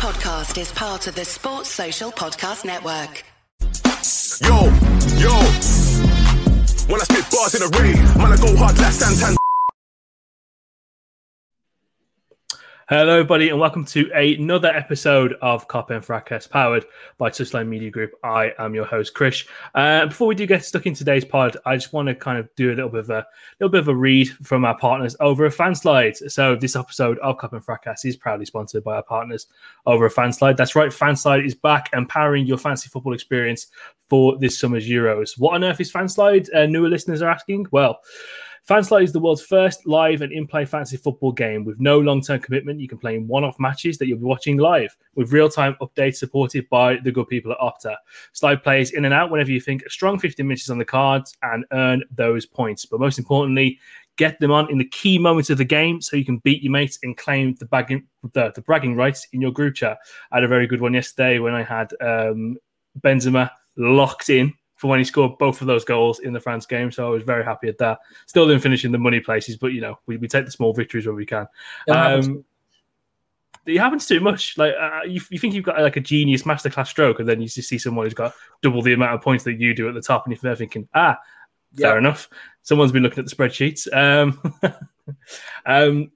podcast is part of the Sports Social Podcast Network. Yo, yo. When I spit bars in a rave, man, I go hard like Santan. Hello, everybody, and welcome to another episode of Cop and Fracas, powered by Touchline Media Group. I am your host, Krish. Uh, before we do get stuck in today's pod, I just want to kind of do a little bit of a little bit of a read from our partners over a Fanslide. So, this episode of Cop and Fracas is proudly sponsored by our partners over a Fanslide. That's right, Fanslide is back, empowering your fantasy football experience for this summer's Euros. What on earth is Fanslide? Uh, newer listeners are asking. Well. Fanslide is the world's first live and in-play fantasy football game with no long-term commitment. You can play in one-off matches that you'll be watching live with real-time updates supported by the good people at Opta. Slide plays in and out whenever you think a strong 15 minutes is on the cards and earn those points. But most importantly, get them on in the key moments of the game so you can beat your mates and claim the, bagging, the, the bragging rights in your group chat. I had a very good one yesterday when I had um, Benzema locked in for when he scored both of those goals in the France game. So I was very happy at that. Still didn't finish in the money places, but you know, we, we take the small victories when we can. Um, it happens too much. Like uh, you, you think you've got like a genius masterclass stroke, and then you just see someone who's got double the amount of points that you do at the top, and you're thinking, ah, fair Yeah. enough. Someone's been looking at the spreadsheets. Um, um,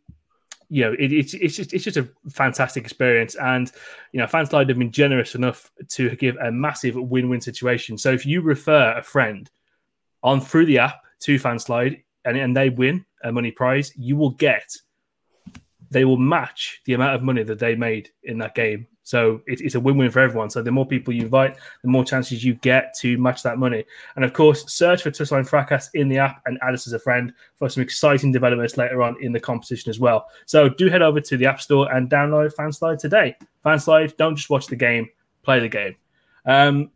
you know, it, it's it's just it's just a fantastic experience, and you know, Fanslide have been generous enough to give a massive win-win situation. So if you refer a friend on through the app to Fanslide and and they win a money prize, you will get they will match the amount of money that they made in that game. So it, it's a win-win for everyone. So the more people you invite, the more chances you get to match that money. And of course, search for Touchline Fracas in the app and add us as a friend for some exciting developments later on in the competition as well. So do head over to the App Store and download Fanslide today. Fanslide, don't just watch the game, play the game. Um,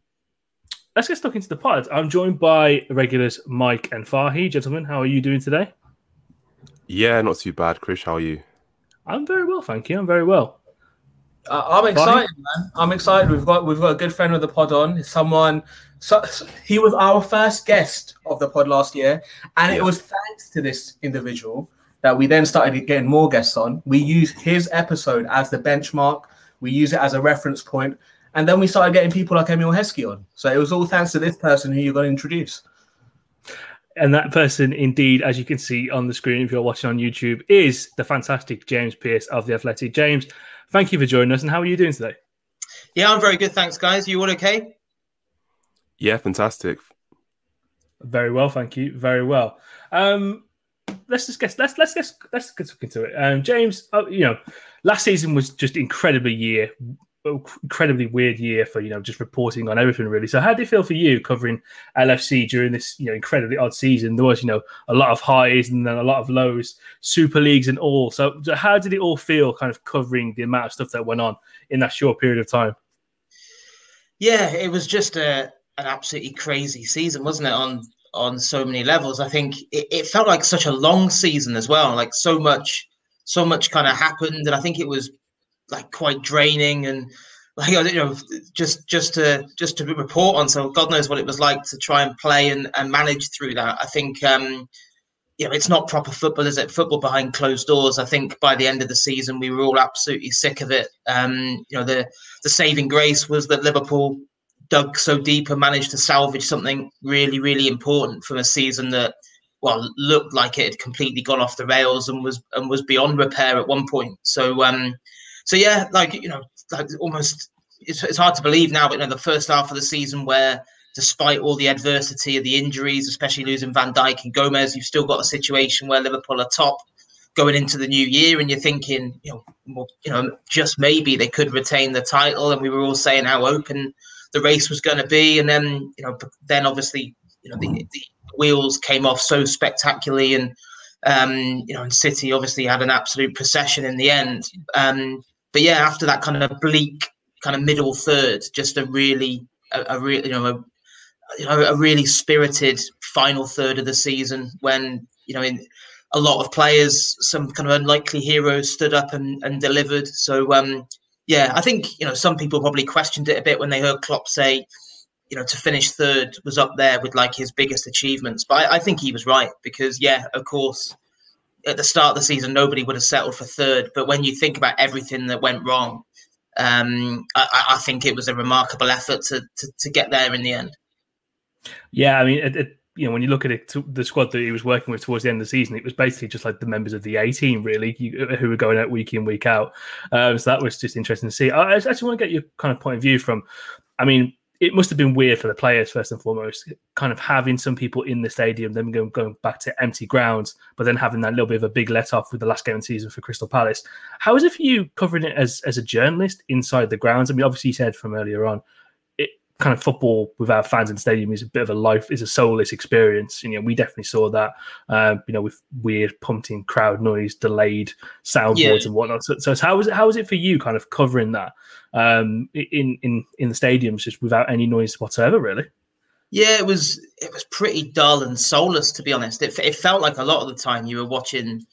let's get stuck into the pod. I'm joined by regulars Mike and Fahi. Gentlemen, how are you doing today? Yeah, not too bad, Krish. How are you? I'm very well, thank you. I'm very well. Uh, I'm excited, man. I'm excited. We've got we've got a good friend of the pod on. Someone, so, he was our first guest of the pod last year, and it was thanks to this individual that we then started getting more guests on. We use his episode as the benchmark. We use it as a reference point, and then we started getting people like Emile Heskey on. So it was all thanks to this person who you're going to introduce. And that person, indeed, as you can see on the screen if you're watching on YouTube, is the fantastic James Pearce of The Athletic. James, thank you for joining us. And how are you doing today? Yeah, I'm very good. Thanks, guys. You all okay? Yeah, fantastic. Very well, thank you. Very well. Um, let's just get let's let's get let's get stuck into it. Um, James, uh, you know, last season was just incredibly year, incredibly weird year for you know just reporting on everything really. So how did it feel for you covering LFC during this you know incredibly odd season? There was you know a lot of highs and then a lot of lows, Super Leagues and all. So, how did it all feel, kind of covering the amount of stuff that went on in that short period of time? Yeah, it was just a an absolutely crazy season, wasn't it? On on so many levels. I think it, it felt like such a long season as well. Like so much, so much kind of happened, and I think it was like quite draining and like you know just just to just to report on. So God knows what it was like to try and play and, and manage through that. I think. um you know, it's not proper football, is it? Football behind closed doors. I think by the end of the season, we were all absolutely sick of it. Um, you know, the the saving grace was that Liverpool dug so deep and managed to salvage something really, really important from a season that, well, looked like it had completely gone off the rails and was and was beyond repair at one point. So, um, so yeah, like you know, like almost it's, it's hard to believe now, but you know, the first half of the season where despite all the adversity of the injuries, especially losing Van Dijk and Gomez, you've still got a situation where Liverpool are top going into the new year, and you're thinking, you know, well, you know, just maybe they could retain the title, and we were all saying how open the race was going to be, and then you know, then obviously, you know, the, the wheels came off so spectacularly, and um, you know, and City obviously had an absolute procession in the end. Um, but yeah, after that kind of bleak kind of middle third, just a really, a, a real, you know, a, you know, a really spirited final third of the season when you know, in a lot of players, some kind of unlikely heroes stood up and, and delivered. So um, yeah, I think you know some people probably questioned it a bit when they heard Klopp say, you know, to finish third was up there with like his biggest achievements. But I, I think he was right because yeah, of course, at the start of the season nobody would have settled for third. But when you think about everything that went wrong, um, I, I, think it was a remarkable effort to, to, to get there in the end. Yeah, I mean, it, it, you know, when you look at it, the squad that he was working with towards the end of the season, it was basically just like the members of the A team, really, who were going out week in, week out. Um, so that was just interesting to see. I, I actually want to get your kind of point of view from, I mean, it must have been weird for the players first and foremost, kind of having some people in the stadium, then going, going back to empty grounds, but then having that little bit of a big let off with the last game of the season for Crystal Palace. How is it for you covering it as as a journalist inside the grounds? I mean, obviously you said from earlier on, kind of football without fans in the stadium is a bit of a life, is a soulless experience. And, you know, we definitely saw that, um, you know, with weird pumping crowd noise, delayed soundboards yeah. and whatnot. So, so how was it? How was it for you, kind of covering that? um, in in in the stadiums just without any noise whatsoever, really. Yeah, it was it was pretty dull and soulless to be honest. It, it felt like a lot of the time you were watching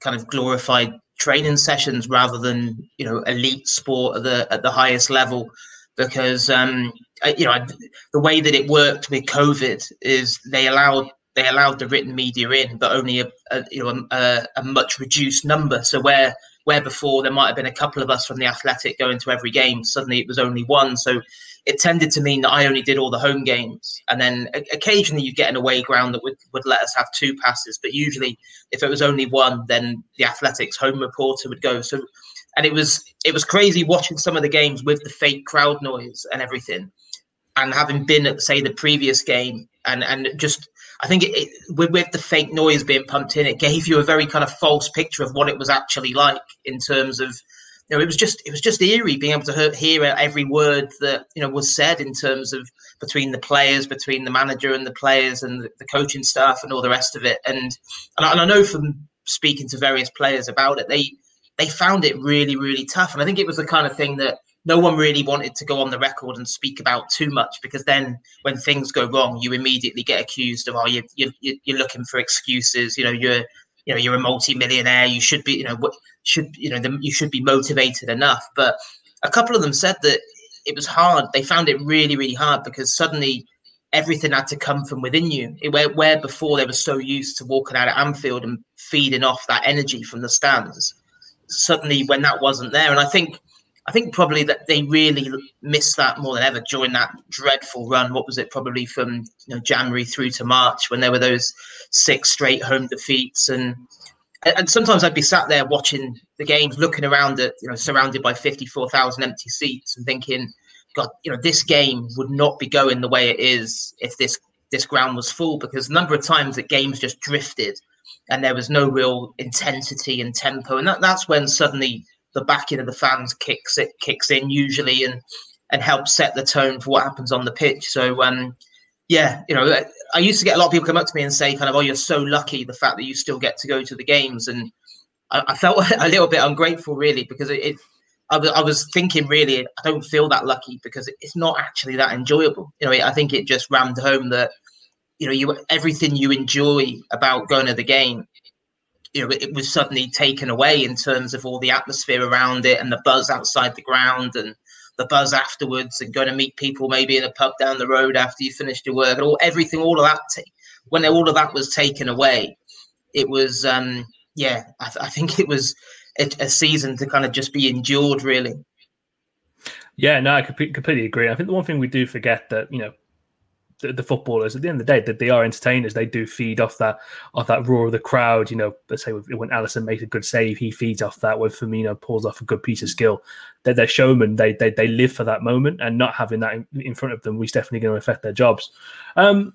kind of glorified training sessions rather than you know elite sport at the at the highest level because um you know the way that it worked with covid is they allowed they allowed the written media in but only a, a you know a, a, much reduced number so where where before there might have been a couple of us from the Athletic going to every game, suddenly it was only one. So it tended to mean that I only did all the home games. And then occasionally you'd get an away ground that would, would let us have two passes. But usually, if it was only one, then the Athletics home reporter would go. So, and it was it was crazy watching some of the games with the fake crowd noise and everything. And having been at say the previous game and and just I think it, it, with, with the fake noise being pumped in, it gave you a very kind of false picture of what it was actually like in terms of, you know, it was just it was just eerie being able to hear every word that you know was said in terms of between the players, between the manager and the players, and the, the coaching staff and all the rest of it. And and I, and I know from speaking to various players about it, they they found it really really tough. And I think it was the kind of thing that no one really wanted to go on the record and speak about too much because then when things go wrong, you immediately get accused of oh you you you're looking for excuses. You know you're you know you're a multi-millionaire. You should be you know what should you know the, you should be motivated enough. But a couple of them said that it was hard. They found it really really hard because suddenly everything had to come from within you. It, where, where before they were so used to walking out at Anfield and feeding off that energy from the stands, suddenly when that wasn't there, and I think I think probably that they really missed that more than ever during that dreadful run. What was it? Probably from you know, January through to March when there were those six straight home defeats, and and sometimes I'd be sat there watching the games, looking around at you know surrounded by fifty four thousand empty seats, and thinking, God, you know this game would not be going the way it is if this this ground was full because a number of times that games just drifted and there was no real intensity and tempo, and that, that's when suddenly the backing of the fans kicks it kicks in usually and and helps set the tone for what happens on the pitch. So um, yeah, you know, I used to get a lot of people come up to me and say kind of, "Oh, you're so lucky the fact that you still get to go to the games," and I, I felt a little bit ungrateful really because it. it I, I was thinking really, I don't feel that lucky because it's not actually that enjoyable. You know, I think it just rammed home that you know you everything you enjoy about going to the game you know, it was suddenly taken away in terms of all the atmosphere around it and the buzz outside the ground and the buzz afterwards and going to meet people maybe in a pub down the road after you finished your work and all everything, all of that. T- when all of that was taken away, it was, um, yeah, I, th- I think it was a, a, season to kind of just be endured, really. Yeah, no, I completely agree. I think the one thing we do forget that you know the, the, footballers at the end of the day that they are entertainers. They do feed off that off that roar of the crowd. You know, let's say when Alisson makes a good save, he feeds off that. When Firmino pulls off a good piece of skill, they're, they're showmen. They, they they live for that moment, and not having that in, in front of them is definitely going to affect their jobs. Um,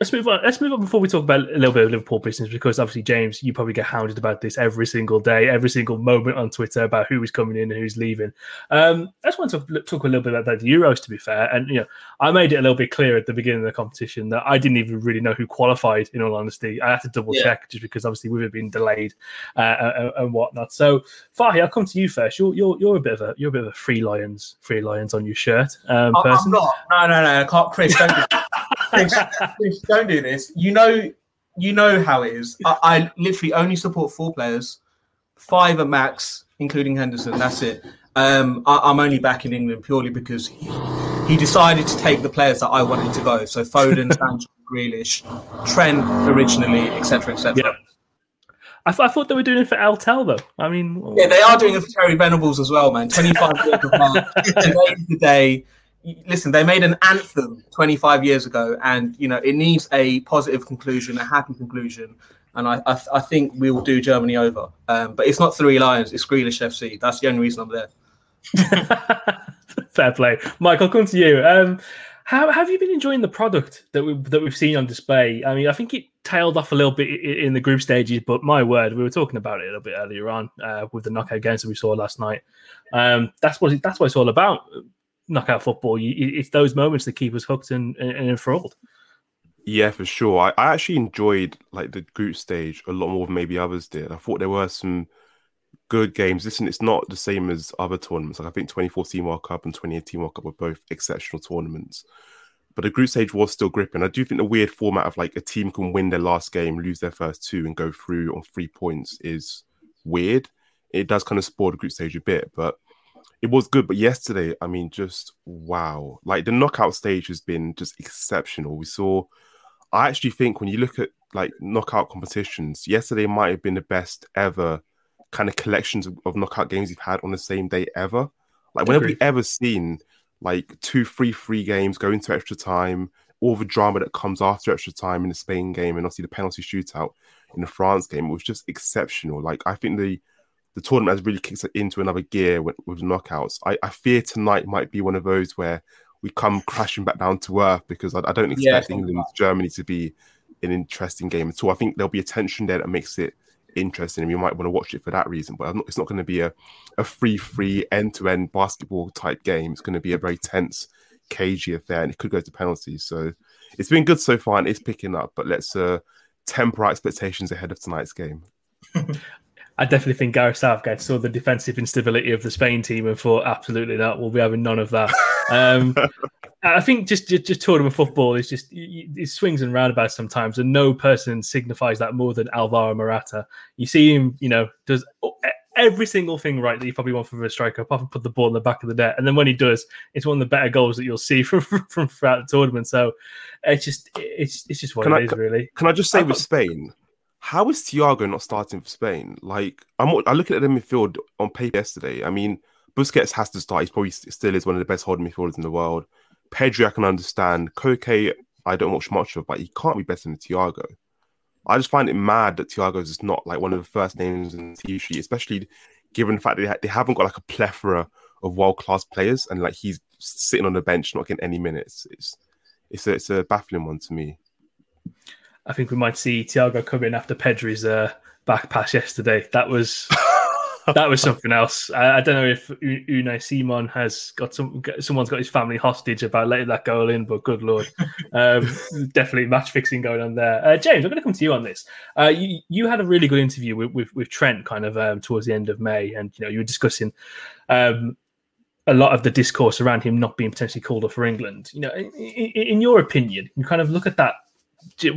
Let's move on. Let's move on before we talk about a little bit of Liverpool business, because obviously, James, you probably get hounded about this every single day, every single moment on Twitter about who is coming in and who's leaving. Um, I just want to talk a little bit about the Euros, to be fair. And you know, I made it a little bit clear at the beginning of the competition that I didn't even really know who qualified. In all honesty, I had to double yeah. check just because obviously we have been delayed uh, and, and, whatnot. So, Fahy, I'll come to you first. You're you're you're a bit of a you're a bit of a free lions, free lions on your shirt. Um, I'm not. No, no, no. I can't, Chris. Don't don't do this. You know, you know how it is. I, I literally only support four players, five at max, including Henderson. That's it. Um, I, am only back in England purely because he, he, decided to take the players that I wanted to go. So Foden, Sancho, Grealish, Trent originally, etc., etc. Yeah. I, th- I thought they were doing it for Eltel though. I mean, yeah, they are doing it for Terry Venables as well, man. Twenty five years of. Today's the day. Listen, they made an anthem 25 years ago, and you know it needs a positive conclusion, a happy conclusion, and I I, I think we will do Germany over. Um, but it's not Three Lions; it's Grealish FC. That's the only reason I'm there. Fair play. I'll come to you. Um, how have you been enjoying the product that we that we've seen on display? I mean, I think it tailed off a little bit in the group stages, but my word, we were talking about it a little bit earlier on uh, with the knockout games that we saw last night. Um, that's what that's what it's all about. Knockout football. it's those moments that keep us hooked and, and, and enthralled. Yeah, for sure. I, I actually enjoyed like the group stage a lot more than maybe others did. I thought there were some good games. Listen, it's not the same as other tournaments. Like I think 2014 World Cup and 2018 World Cup were both exceptional tournaments. But the group stage was still gripping. I do think the weird format of like a team can win their last game, lose their first two, and go through on three points is weird. It does kind of spoil the group stage a bit, but it was good. But yesterday, I mean, just wow. Like the knockout stage has been just exceptional. We saw I actually think when you look at like knockout competitions, yesterday might have been the best ever kind of collections of, of knockout games you've had on the same day ever. Like, when have we ever seen like two, three, three games go into extra time, all the drama that comes after extra time in the Spain game, and obviously the penalty shootout in the France game it was just exceptional. Like, I think the the tournament has really kicked it into another gear with, with knockouts. I, I fear tonight might be one of those where we come crashing back down to earth because I, I don't expect yeah, England Germany to be an interesting game at all. I think there'll be a tension there that makes it interesting and you might want to watch it for that reason. But not, it's not going to be a, a free, free, end to end basketball type game. It's going to be a very tense, cagey affair and it could go to penalties. So it's been good so far and it's picking up, but let's uh, temper our expectations ahead of tonight's game. I definitely think Gareth Southgate saw the defensive instability of the Spain team and thought, absolutely not. We'll be having none of that. Um, I think just, just just tournament football is just it swings and roundabouts sometimes, and no person signifies that more than Alvaro Morata. You see him, you know, does every single thing right that you probably want from a striker, apart from put the ball in the back of the net. And then when he does, it's one of the better goals that you'll see from from throughout the tournament. So it's just it's it's just what can it I, is, really. Can I just say with Spain? How is Thiago not starting for Spain? Like I'm, I look at the midfield on paper yesterday. I mean, Busquets has to start. He's probably still is one of the best holding midfielders in the world. Pedri, I can understand. Koke, I don't watch much of, but he can't be better than Thiago. I just find it mad that Thiago is not like one of the first names in the team sheet, especially given the fact that they, ha- they haven't got like a plethora of world class players, and like he's sitting on the bench not getting any minutes. It's it's a, it's a baffling one to me. I think we might see Thiago come in after Pedri's uh, back pass yesterday. That was that was something else. I, I, don't know if Unai Simon has got some someone's got his family hostage about letting that goal in, but good lord, um, definitely match fixing going on there. Uh, James, I'm going to come to you on this. Uh, you you had a really good interview with with, with Trent kind of um, towards the end of May, and you know you were discussing. Um, a lot of the discourse around him not being potentially called up for England. You know, in, in your opinion, you kind of look at that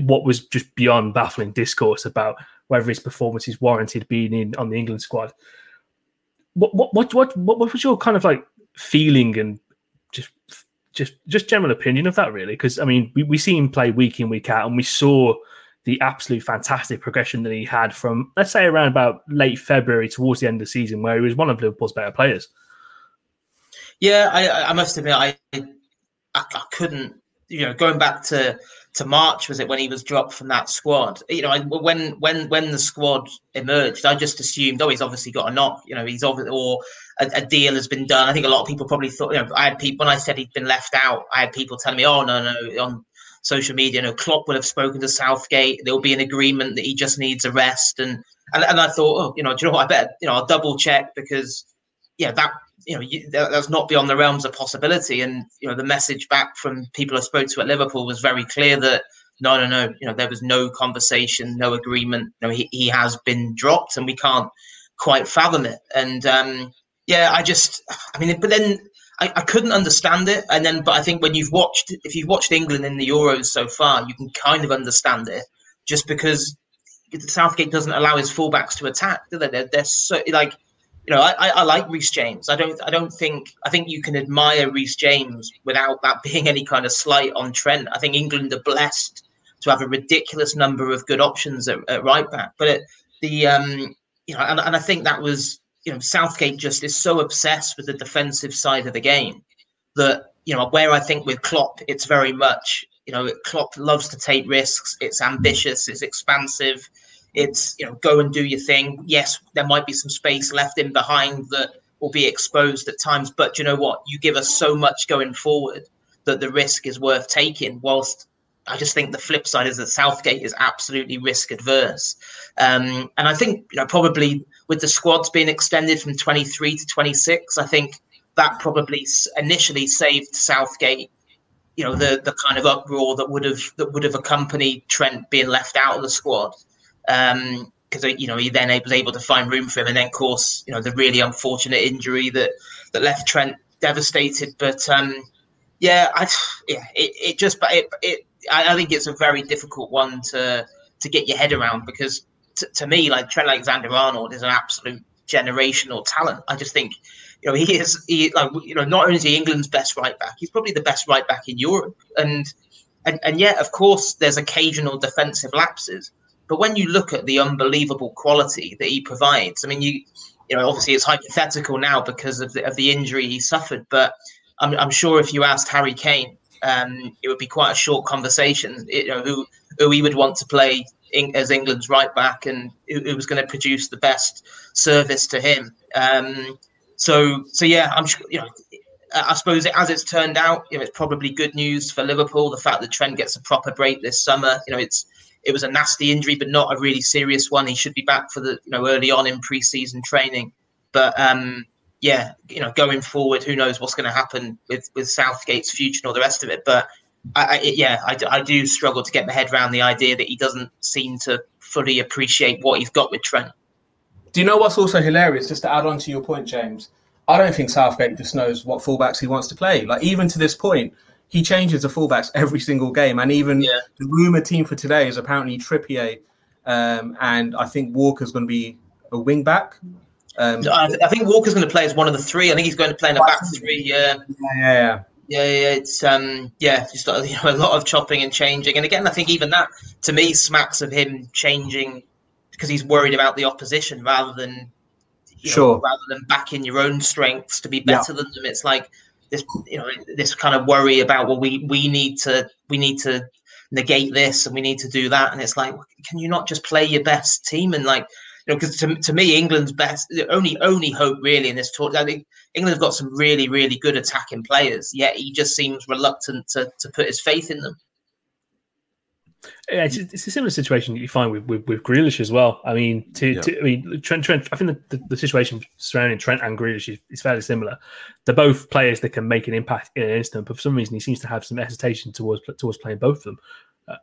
what was just beyond baffling discourse about whether his performance is warranted being in on the England squad. What what what what what was your kind of like feeling and just just just general opinion of that really? Because I mean, we, we see him play week in week out, and we saw the absolute fantastic progression that he had from let's say around about late February towards the end of the season, where he was one of Liverpool's better players. Yeah, I, I must admit, I, I, I couldn't, you know, going back to to March was it when he was dropped from that squad? You know, when when when the squad emerged, I just assumed, oh, he's obviously got a knock. You know, he's obviously or a, a, deal has been done. I think a lot of people probably thought. You know, I had people when I said he'd been left out. I had people telling me, oh no no on social media, you know, Klopp will have spoken to Southgate. There will be an agreement that he just needs a rest, and and, and I thought, oh, you know, do you know what? I better you know I'll double check because yeah, that you know you, that's not beyond the realms of possibility. And you know the message back from people I spoke to at Liverpool was very clear that no, no, no, you know there was no conversation, no agreement. You know he, he has been dropped, and we can't quite fathom it. And um, yeah, I just, I mean, but then I, I, couldn't understand it. And then, but I think when you've watched, if you've watched England in the Euros so far, you can kind of understand it, just because the Southgate doesn't allow his fullbacks to attack, do they? They're, they're so like you know, I, I like Reece James. I don't I don't think I think you can admire Reece James without that being any kind of slight on Trent. I think England are blessed to have a ridiculous number of good options at, at right back. But it, the um, you know, and, and I think that was you know Southgate just is so obsessed with the defensive side of the game that you know where I think with Klopp it's very much you know Klopp loves to take risks. It's ambitious. It's expansive. It's you know go and do your thing. Yes, there might be some space left in behind that will be exposed at times, but you know what? You give us so much going forward that the risk is worth taking. Whilst I just think the flip side is that Southgate is absolutely risk adverse, um, and I think you know probably with the squads being extended from 23 to 26, I think that probably initially saved Southgate. You know the the kind of uproar that would have that would have accompanied Trent being left out of the squad, because um, you know he then was able to find room for him, and then of course you know the really unfortunate injury that that left Trent devastated. But um, yeah, I, yeah, it, it just but it, it I, think it's a very difficult one to to get your head around because t- to me, like Trent Alexander Arnold is an absolute generational talent. I just think you know he is he like you know not only is he England's best right back, he's probably the best right back in Europe, and and and yet of course there's occasional defensive lapses. But when you look at the unbelievable quality that he provides, I mean, you you know obviously it's hypothetical now because of the, of the injury he suffered, but I'm, I'm sure if you asked Harry Kane um, it would be quite a short conversation. You know, who who he would want to play in, as England's right back, and who, who was going to produce the best service to him. Um, so, so yeah, I'm. You know, I suppose as it's turned out, you know, it's probably good news for Liverpool. The fact that Trent gets a proper break this summer, you know, it's it was a nasty injury, but not a really serious one. He should be back for the you know early on in preseason training. But um, yeah, you know, going forward, who knows what's going to happen with with Southgate's future and all the rest of it. But I, I, yeah, I, I do struggle to get my head around the idea that he doesn't seem to fully appreciate what he's got with Trent. Do you know what's also hilarious? Just to add on to your point, James, I don't think Southgate just knows what fullbacks he wants to play. Like even to this point, he changes the fullbacks every single game, and even yeah. the rumor team for today is apparently Trippier, um, and I think Walker's going to be a wing back. Um, I, I, think Walker's going to play as one of the three. I think he's going to play in a back three. Yeah. Yeah, yeah, yeah. yeah, It's um, yeah, just you know, a lot of chopping and changing. And again, I think even that to me smacks of him changing because he's worried about the opposition rather than sure, know, rather than backing your own strengths to be better yeah. than them. It's like this, you know, this kind of worry about well, we we need to we need to negate this and we need to do that, and it's like, can you not just play your best team and like you know, because to, to me, England's best, the only only hope really in this tour. I think England's got some really really good attacking players. Yet he just seems reluctant to to put his faith in them. Yeah, it's, it's a similar situation you find with, with, with Grealish as well. I mean, to, yeah. to I mean Trent Trent. I think the, the, the situation surrounding Trent and Grealish is, is, fairly similar. They're both players that can make an impact in an instant, but for some reason he seems to have some hesitation towards towards playing both of them. Uh,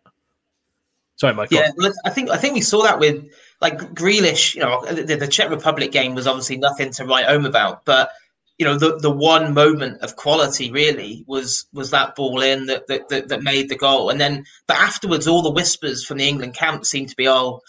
sorry, Michael. Yeah, I think I think we saw that with like Grealish, you know, the, the, Czech Republic game was obviously nothing to write home about, but you know, the, the one moment of quality really was was that ball in that, that that, that made the goal, and then but afterwards, all the whispers from the England camp seemed to be, all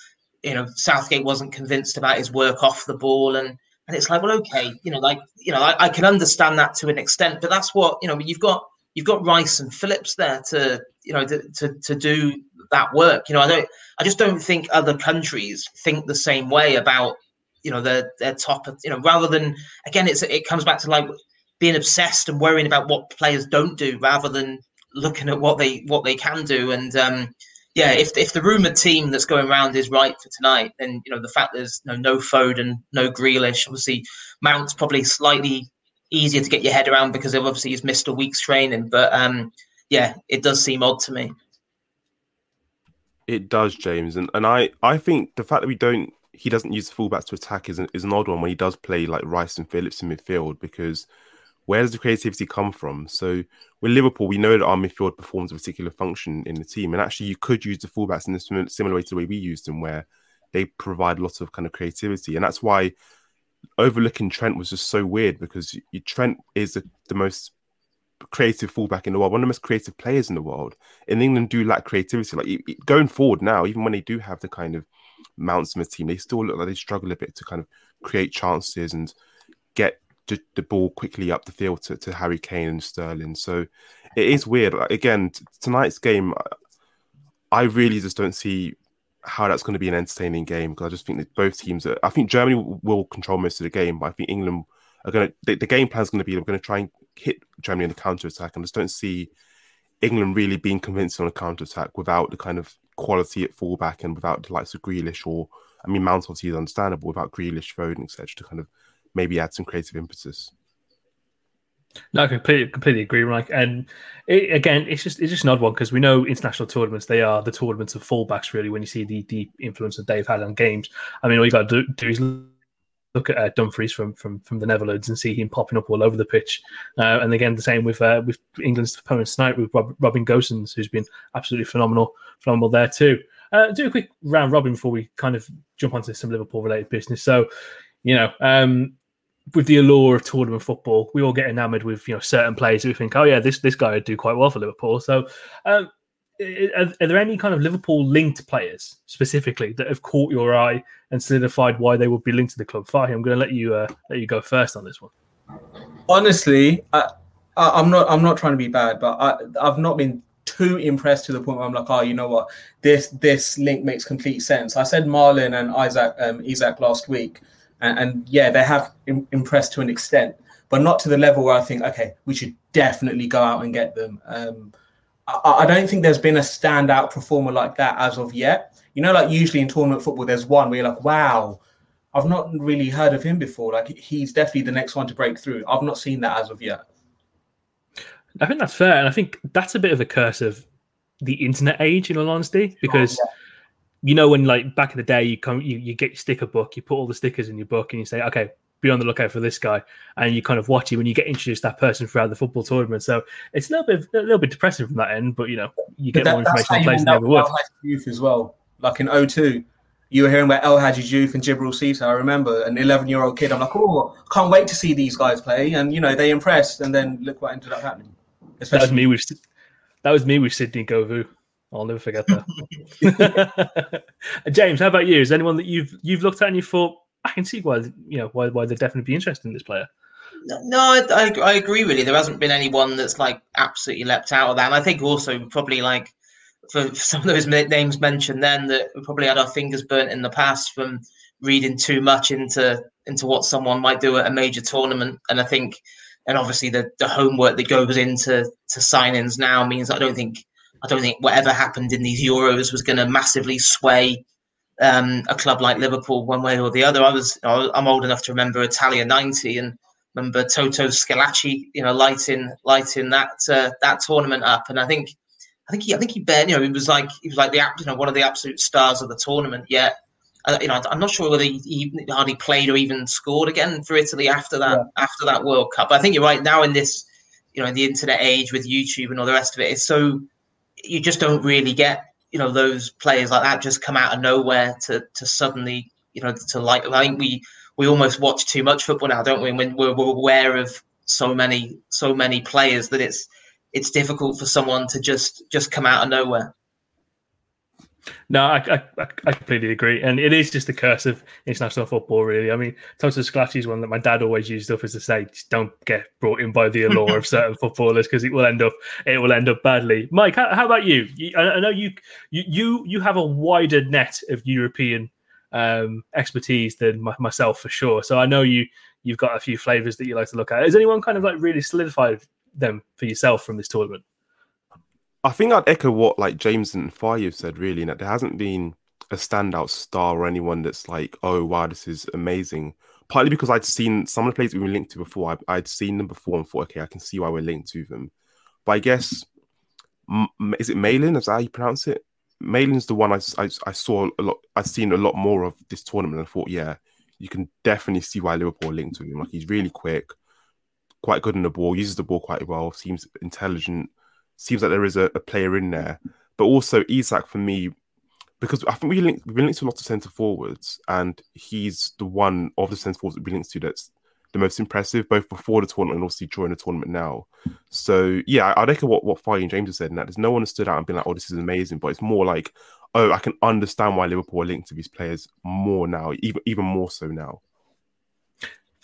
you know, Southgate wasn't convinced about his work off the ball, and and it's like, well, okay, you know, like you know, I, I can understand that to an extent, but that's what you know, you've got you've got Rice and Phillips there to you know to to, to do that work. You know, I don't, I just don't think other countries think the same way about you know their their top. You know, rather than again, it's it comes back to like being obsessed and worrying about what players don't do rather than looking at what they what they can do. And um, yeah, if if the rumored team that's going around is right for tonight, then you know the fact there's no no Foden, no Grealish, obviously Mount's probably slightly easier to get your head around because obviously he's missed a week's training. But um, yeah, it does seem odd to me. It does, James, and and I I think the fact that we don't he doesn't use fullbacks to attack is an, is an odd one when he does play like Rice and Phillips in midfield because where does the creativity come from? So with Liverpool, we know that our midfield performs a particular function in the team, and actually you could use the fullbacks in a similar way to the way we used them, where they provide lots of kind of creativity, and that's why overlooking Trent was just so weird because Trent is the, the most creative fullback in the world, one of the most creative players in the world. In England, do lack creativity. Like going forward now, even when they do have the kind of Mount Smith team, they still look like they struggle a bit to kind of create chances and get the, the ball quickly up the field to, to Harry Kane and Sterling. So it is weird. Like, again, t- tonight's game, I really just don't see how that's going to be an entertaining game because I just think that both teams. Are, I think Germany will control most of the game, but I think England are going to. The, the game plan is going to be they're going to try and hit Germany in the counter attack, I just don't see England really being convincing on a counter attack without the kind of quality at fullback and without the likes of Grealish or I mean Mount obviously is understandable without Grealish, Foden, etc. to kind of maybe add some creative impetus. No, I completely, completely agree, Mike. And it, again, it's just it's just an odd one because we know international tournaments they are the tournaments of fullbacks. Really, when you see the the influence that they've had on games, I mean, all you got to do, do is look at uh, Dumfries from, from from the Netherlands and see him popping up all over the pitch. Uh, and again, the same with uh, with England's opponent tonight with Rob, Robin Gosens, who's been absolutely phenomenal, phenomenal there too. Uh, do a quick round robin before we kind of jump onto some Liverpool related business. So, you know, um, with the allure of tournament football, we all get enamored with you know certain players who think, oh yeah, this this guy would do quite well for Liverpool. So, um, are, there any kind of Liverpool linked players specifically that have caught your eye and solidified why they would be linked to the club? Fahy, I'm going to let you uh, let you go first on this one. Honestly, I, am not I'm not trying to be bad, but I, I've not been too impressed to the point where I'm like, oh, you know what, this this link makes complete sense. I said Malen and Isaac um, Isak last week, and, and yeah, they have Im- impressed to an extent, but not to the level where I think, okay, we should definitely go out and get them. Um, I, I don't think there's been a standout performer like that as of yet. You know, like usually in tournament football, there's one where you're like, wow, I've not really heard of him before. Like he's definitely the next one to break through. I've not seen that as of yet. I think that's fair, and I think that's a bit of a curse of the internet age, in all honesty, oh, because. Oh, yeah. You know, when like back in the day, you come, you, you get your sticker book, you put all the stickers in your book, and you say, "Okay, be on the lookout for this guy, and you kind of watch him when you get introduced to that person throughout the football tournament. So it's a little bit a little bit depressing from that end, but you know you get that, more information than ever would. Youth as well, like in 02, you were hearing about El Hadji Diouf and Djibril Cisse. I remember an 11 year old kid. I'm like, oh, can't wait to see these guys play, and you know they impressed, and then look what ended up happening. Especially that was me with that was me with Sidney Govou. I'll never forget that. James, how about you? Is anyone that you've you've looked at and you thought I can see why you know why why they'd definitely be interested in this player. No, I, I, I agree. Really, there hasn't been anyone that's like absolutely leapt out of that. And I think also probably like for some of those names mentioned, then that we probably had our fingers burnt in the past from reading too much into into what someone might do at a major tournament. And I think, and obviously the the homework that goes into to signings now means I don't think I don't think whatever happened in these Euros was going to massively sway um, a club like Liverpool one way or the other. I was I'm old enough to remember Italia '90 and remember Toto Schillaci, you know, lighting lighting that uh, that tournament up. And I think I think he I think he you know he was like he was like the you know one of the absolute stars of the tournament. Yet uh, you know I'm not sure whether he, he, hardly played or even scored again for Italy after that yeah. after that World Cup. But I think you're right now in this you know in the internet age with YouTube and all the rest of it. It's so you just don't really get you know those players like that just come out of nowhere to to suddenly you know to like I think we we almost watch too much football now, don't we? When we're, we're aware of so many so many players that it's it's difficult for someone to just just come out of nowhere. No, I, I, I completely agree, and it is just the curse of international football, really. I mean, Toto Schillaci is one that my dad always used up as to say, don't get brought in by the allure of certain footballers because it will end up it will end up badly. Mike, how, how about you? you? I know you you you have a wider net of European um, expertise than my, myself for sure. So I know you you've got a few flavors that you like to look at. Has anyone kind of like really solidified them for yourself from this tournament? I think I'd echo what like James and Faye said really, that there hasn't been a standout star or anyone that's like, oh wow, this is amazing. Partly because I'd seen some of the players we were linked to before. I, would seen them before and thought, okay, I can see why we're linked to them. But I guess is it Malen? Is that how you pronounce it? Malen's the one I, I, I saw a lot. I've seen a lot more of this tournament. and I thought, yeah, you can definitely see why Liverpool linked to him. Like he's really quick, quite good in the ball, uses the ball quite well, seems intelligent seems like there is a, a player in there. But also Isak for me, because I think we link, we've been linked to a lot of centre forwards, and he's the one of the centre forwards that we linked to that's the most impressive, both before the tournament and obviously during the tournament now. So yeah, I'd echo what what Faye and James have said, and that there's no one has stood out and been like, "Oh, this is amazing," but it's more like, "Oh, I can understand why Liverpool are linked to these players more now, even even more so now."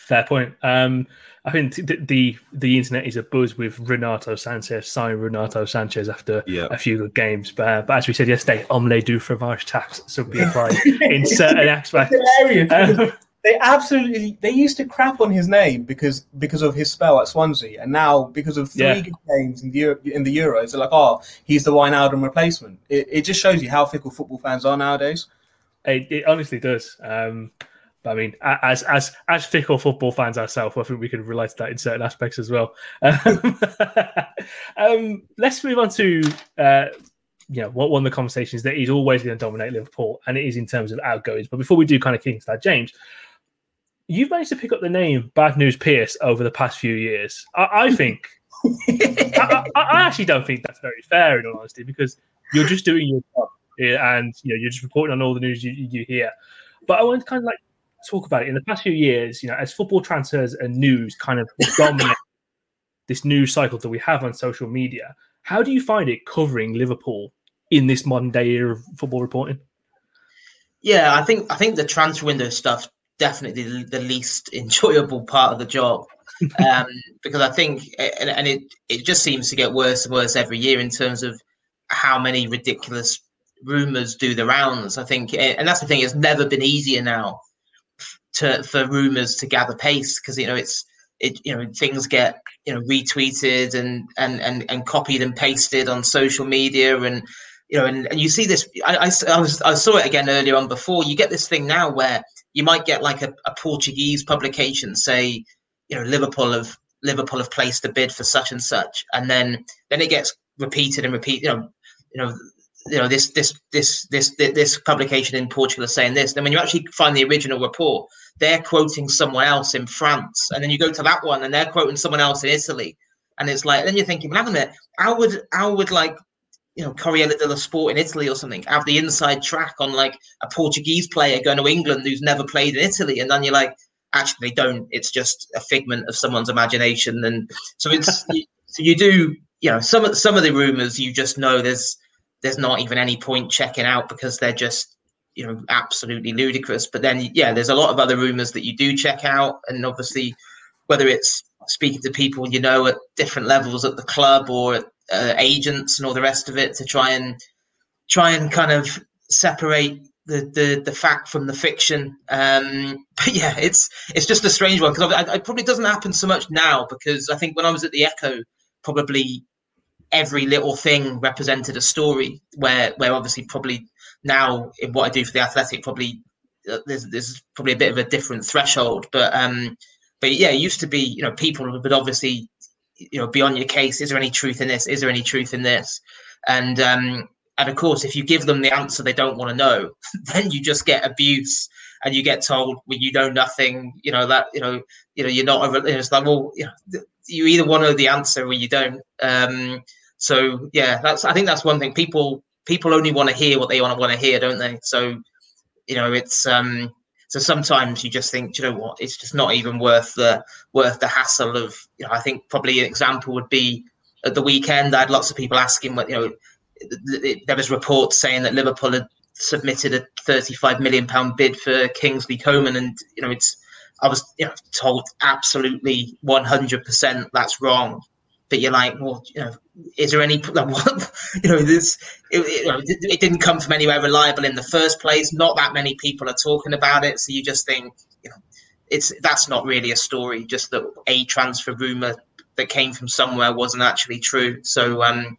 Fair point. Um, I think the, the, the internet is a buzz with Renato Sanches signing Renato Sanches after Yeah. a few good games. But, uh, but as we said yesterday, omelette du fromage tax should be applied in certain aspects. Um, they absolutely they used to crap on his name because because of his spell at Swansea, and now because of three Yeah. good games in the Euro, in the Euros, they're like, oh, he's the Wijnaldum replacement. It, it just shows you how fickle football fans are nowadays. It, it honestly does. Um, but I mean, as as as fickle football fans ourselves, I think we can relate to that in certain aspects as well. Um, um, let's move on to uh, you know what one of the conversations that is always going to dominate Liverpool, and it is in terms of outgoings. But before we do kind of kick into that, James, you've managed to pick up the name Bad News Pearce over the past few years. I, I think I, I, I actually don't think that's very fair, in all honesty, because you're just doing your job and you know you're just reporting on all the news you, you hear. But I want to kind of like talk about it. In the past few years, you know, as football transfers and news kind of dominate this news cycle that we have on social media, how do you find it covering Liverpool in this modern day era of football reporting? Yeah, I think I think the transfer window stuff definitely the, least enjoyable part of the job um, because I think and, and it it just seems to get worse and worse every year in terms of how many ridiculous rumors do the rounds. I think, and that's the thing; it's never been easier now to for rumors to gather pace because you know it's it you know things get you know retweeted and and and, and copied and pasted on social media and you know and, and you see this I, I, I was I saw it again earlier on before. You get this thing now where you might get like a, a Portuguese publication say you know Liverpool have Liverpool have placed a bid for such and such and then then it gets repeated and repeated you know you know you know this this this this this publication in Portugal is saying this. Then when you actually find the original report they're quoting someone else in France and then you go to that one and they're quoting someone else in Italy. And it's like then you're thinking well, hang on a minute. How would how would like you know Corriere dello Sport in Italy or something have the inside track on like a Portuguese player going to England who's never played in Italy? And then you're like actually they don't. It's just a figment of someone's imagination. And so it's so you do you know some of some of the rumors you just know there's there's not even any point checking out because they're just you know absolutely ludicrous. But then yeah there's a lot of other rumors that you do check out. And obviously whether it's speaking to people you know at different levels at the club or uh, agents and all the rest of it to try and try and kind of separate the the, the fact from the fiction. Um but yeah it's it's just a strange one. Because it probably doesn't happen so much now because i think when i was at the echo probably every little thing represented a story where where obviously probably now in what I do for the athletic probably uh, there's there's probably a bit of a different threshold. But um but yeah it used to be you know people would obviously you know be on your case is there any truth in this? Is there any truth in this? And um and of course if you give them the answer they don't want to know then you just get abuse and you get told well you know nothing you know that you know you know you're not a, it's like well you know you either want to know the answer or you don't. Um so yeah that's i think that's one thing. People people only want to hear what they want to want to hear don't they so you know it's um so sometimes you just think, "Do you know what, it's just not even worth the worth the hassle of. You know, I think probably an example would be at the weekend. I had lots of people asking what you know. th- th- There was reports saying that Liverpool had submitted a 35 million pound bid for Kingsley Coman, and you know it's. I was you know told absolutely 100 percent that's wrong. But you're like, well, you know, is there any like, what, you know this it, it, didn't come from anywhere reliable in the first place. Not that many people are talking about it. So you just think you know it's that's not really a story. Just that a transfer rumor that came from somewhere wasn't actually true. So um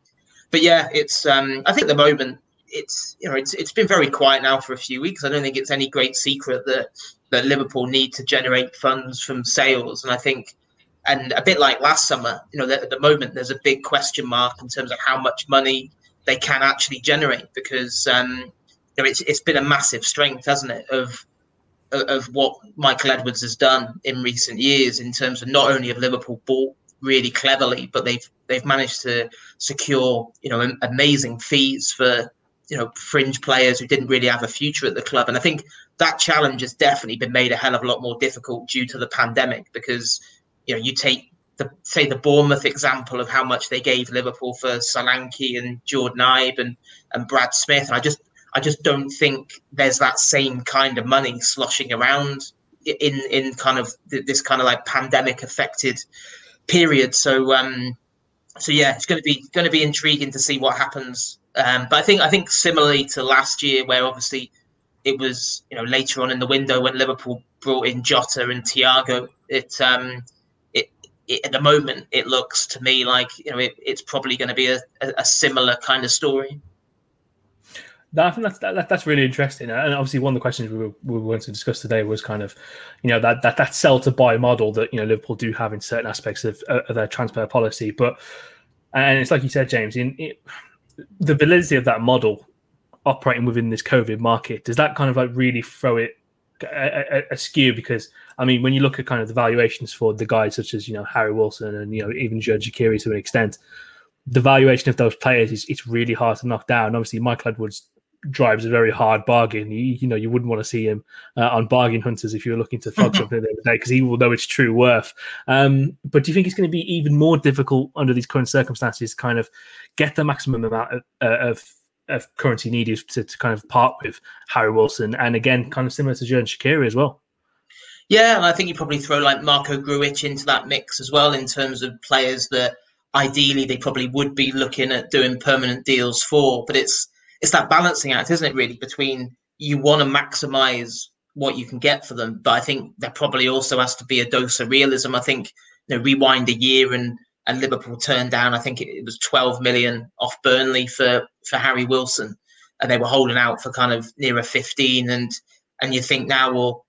but yeah it's um i think at the moment it's you know it's it's been very quiet now for a few weeks. I don't think it's any great secret that that liverpool need to generate funds from sales. And i think and a bit like last summer, you know, at the moment there's a big question mark in terms of how much money they can actually generate because um, you know it's it's been a massive strength, hasn't it, of of what Michael Edwards has done in recent years in terms of not only of Liverpool bought really cleverly, but they've they've managed to secure you know amazing fees for you know fringe players who didn't really have a future at the club, and I think that challenge has definitely been made a hell of a lot more difficult due to the pandemic because you know, you take the say the Bournemouth example of how much they gave Liverpool for Solanke and Jordan Ibe and and Brad Smith. And I just I just don't think there's that same kind of money sloshing around in in kind of this kind of like pandemic affected period. So um, so yeah, it's going to be going to be intriguing to see what happens. Um, but I think I think similarly to last year, where obviously it was you know later on in the window when Liverpool brought in Jota and Thiago, it um, it, at the moment it looks to me like you know it, it's probably going to be a, a, similar kind of story. I think that's that, that's really interesting, and obviously one of the questions we were, we were going to discuss today was kind of, you know, that that that sell to buy model that you know Liverpool do have in certain aspects of, uh, of their transfer policy, but and it's like you said, James, in it, the validity of that model operating within this COVID market does that kind of like really throw it askew? Because I mean, when you look at kind of the valuations for the guys such as you know Harry Wilson and you know even Xherdan Shaqiri to an extent, the valuation of those players is it's really hard to knock down. Obviously, Michael Edwards drives a very hard bargain. You, you know, you wouldn't want to see him uh, on bargain hunters if you were looking to flog something the other day because he will know its true worth. Um, but do you think it's going to be even more difficult under these current circumstances to kind of get the maximum amount of, uh, of, of currency needed to, to, kind of part with Harry Wilson and again, kind of similar to Xherdan Shaqiri as well? Yeah, and I think you probably throw like Marko Grujic into that mix as well in terms of players that ideally they probably would be looking at doing permanent deals for, but it's it's that balancing act, isn't it? Really, between you want to maximize what you can get for them, but I think there probably also has to be a dose of realism. I think you know, rewind a year and and Liverpool turned down, I think it, was 12 million off Burnley for for Harry Wilson, and they were holding out for kind of nearer 15. And and you think now, well,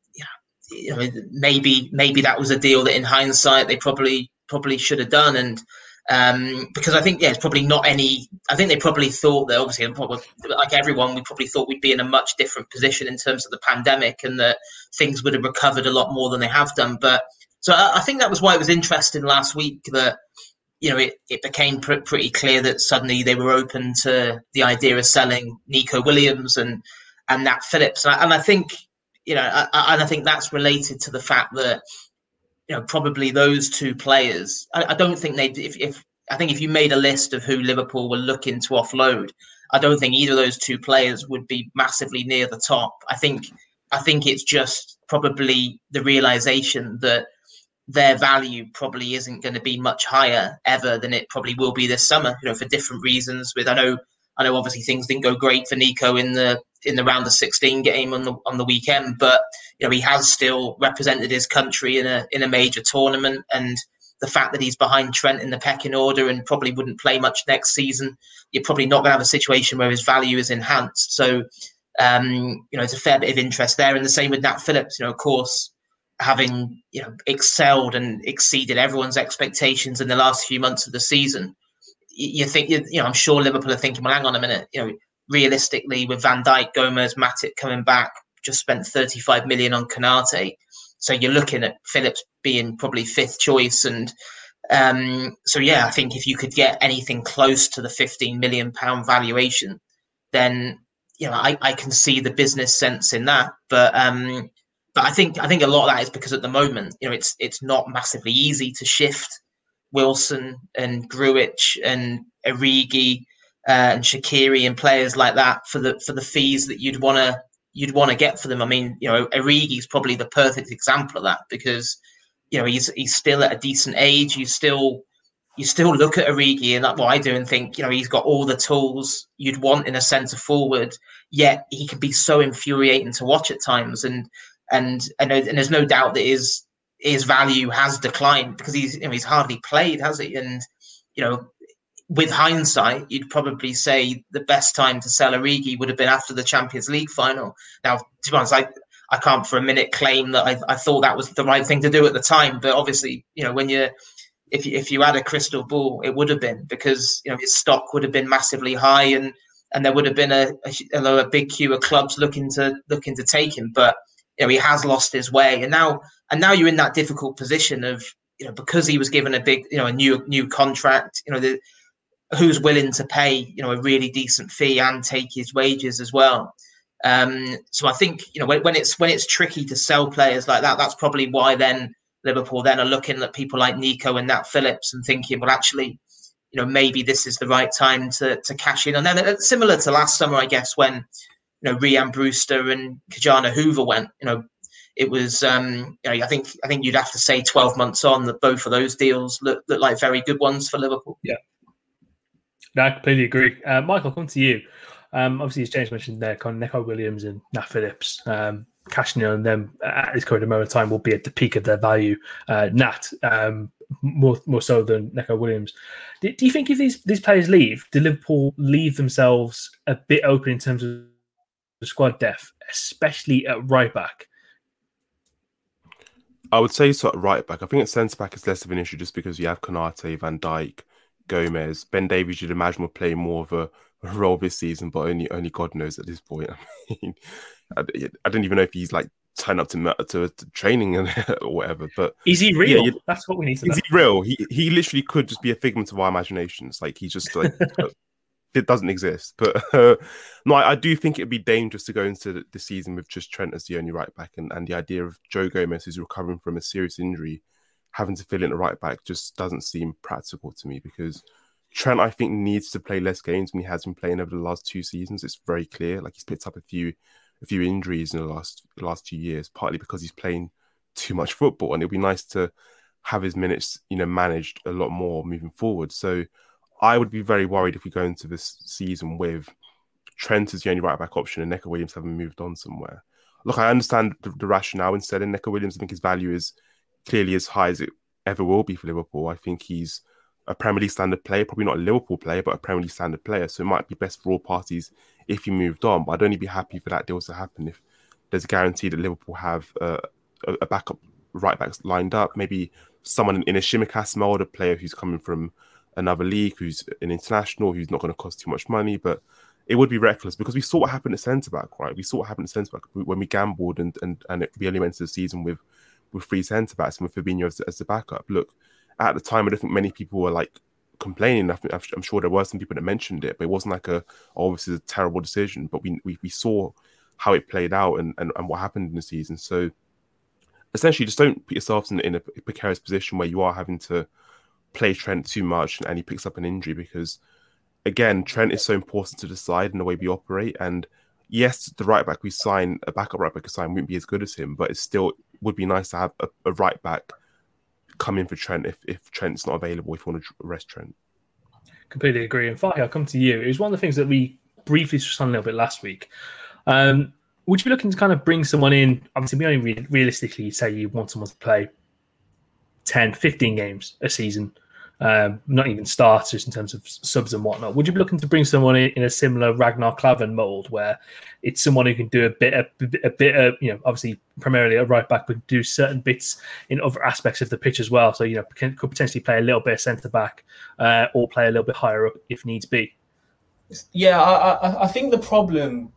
maybe maybe that was a deal that in hindsight they probably probably should have done. And um, because I think yeah, it's probably not any. I think they probably thought that obviously, like everyone, we probably thought we'd be in a much different position in terms of the pandemic, and that things would have recovered a lot more than they have done. But so I, I think that was why it was interesting last week that you know it, it became pr- pretty clear that suddenly they were open to the idea of selling Neco Williams and and Nat Phillips, and I, and I think you know, I, and I think that's related to the fact that you know, probably those two players. I, I don't think they. If, if I think if you made a list of who Liverpool were looking to offload, I don't think either of those two players would be massively near the top. I think I think it's just probably the realization that their value probably isn't going to be much higher ever than it probably will be this summer. You know, for different reasons. With I know I know obviously things didn't go great for Neco in the in the round of 16 game on the on the weekend, but you know he has still represented his country in a in a major tournament, and the fact that he's behind Trent in the pecking order and probably wouldn't play much next season, you're probably not going to have a situation where his value is enhanced. So, um, you know, it's a fair bit of interest there, and the same with Nat Phillips. You know, of course, having you know excelled and exceeded everyone's expectations in the last few months of the season, you think you know I'm sure Liverpool are thinking, well, hang on a minute, you know realistically, with Van Dijk, Gomez, Matip coming back, just spent 35 million on Konate. So you're looking at Phillips being probably fifth choice. And um, so, yeah, I think if you could get anything close to the 15 million pound valuation, then, you know, I, I can see the business sense in that. But, um, but I think I think a lot of that is because at the moment, you know, it's it's not massively easy to shift Wilson and Grujic and Origi uh, and Shaqiri and players like that for the for the fees that you'd want to you'd want to get for them. I mean, you know, Origi is probably the perfect example of that because you know he's he's still at a decent age. You still you still look at Origi and that's what I do and think you know he's got all the tools you'd want in a centre forward. Yet he can be so infuriating to watch at times, and and and, and there's no doubt that his his value has declined because he's you know, he's hardly played, has he? And you know with hindsight, you'd probably say the best time to sell Origi would have been after the Champions League final. Now, to be honest, I, I can't for a minute claim that I, I thought that was the right thing to do at the time. But obviously, you know, when you if you, if you had a crystal ball, it would have been because you know his stock would have been massively high and and there would have been a, a, a big queue of clubs looking to looking to take him. But you know he has lost his way, and now and now you're in that difficult position of you know because he was given a big you know a new new contract. You know the who's willing to pay you know a really decent fee and take his wages as well. Um, so I think you know when, when, it's when it's tricky to sell players like that, that's probably why then Liverpool then are looking at people like Neco and Nat Phillips and thinking, well, actually, you know, maybe this is the right time to to cash in. And then uh, similar to last summer, I guess when you know Rhian Brewster and Ki-Jana went, you know, it was um, you know, I think I think you'd have to say 12 months on that both of those deals look, look like very good ones for Liverpool. Yeah. No, I completely agree. Uh, Michael, come to you. Um, obviously, as James mentioned there, kind of Neco Williams and Nat Phillips, um, cashing in on them at this current moment of time will be at the peak of their value. Uh, Nat, um, more more so than Neco Williams. Do, do, you think if these these players leave, do Liverpool leave themselves a bit open in terms of the squad depth, especially at right back? I would say sort of right back. I think at centre back is less of an issue just because you have Konate, Van Dijk, Gomez, Ben Davies. You'd imagine will play more of a, role this season, but only only God knows at this point. I mean, I, I don't even know if he's like turn up to to, to training or whatever. But is he real? Yeah, That's what we need to. Is know. he real? He he literally could just be a figment of our imaginations. Like he's just like it doesn't exist. But uh, no, I, I, do think it'd be dangerous to go into the, the, season with just Trent as the only right back, and, and the idea of Joe Gomez, who's recovering from a serious injury, having to fill in the right back just doesn't seem practical to me because. Trent, I think, needs to play less games than he has been playing over the last two seasons. It's very clear. Like he's picked up a few, a few injuries in the last last two years, partly because he's playing too much football, and it'd be nice to have his minutes, you know, managed a lot more moving forward. So I would be very worried if we go into this season with Trent as the only right back option and Neco Williams having moved on somewhere. Look, I understand the, the rationale in selling Neco Williams. I think his value is clearly as high as it ever will be for Liverpool. I think he's a Premier League standard player, probably not a Liverpool player, but a Premier League standard player. So it might be best for all parties if he moved on. But I'd only be happy for that deal to happen if there's a guarantee that Liverpool have uh, a backup right backs lined up. Maybe someone in a Tsimikas mold, a player who's coming from another league who's an international who's not going to cost too much money, but it would be reckless because we saw what happened at centre back, right? We saw what happened at centre back when we gambled and and and we only went into the season with with three centre backs and with Fabinho as, as the backup. Look, at the time, I don't think many people were like complaining. I think, I'm sure there were some people that mentioned it, but it wasn't like a oh, this is a terrible decision. But we we, we saw how it played out and, and, and what happened in the season. So essentially, just don't put yourselves in, in a precarious position where you are having to play Trent too much and he picks up an injury because again, Trent is so important to the side and the way we operate. And yes, the right back we sign, a backup right back we sign wouldn't be as good as him, but it still would be nice to have a, a right back come in for Trent if, if Trent's not available, if you want to rest Trent. Completely agree. And Fahy, I'll come to you. It was one of the things that we briefly touched on a little bit last week. Um, would you be looking to kind of bring someone in? Obviously, we only re- realistically say you want someone to play 10, 15 games a season um, not even starters in terms of subs and whatnot. Would you be looking to bring someone in, a similar Ragnar Klavan mold, where it's someone who can do a bit, a, a bit of, you know, obviously primarily a right back, but do certain bits in other aspects of the pitch as well. So you know, can, could potentially play a little bit of centre back uh, or play a little bit higher up if needs be. Yeah, I, I, I think the problem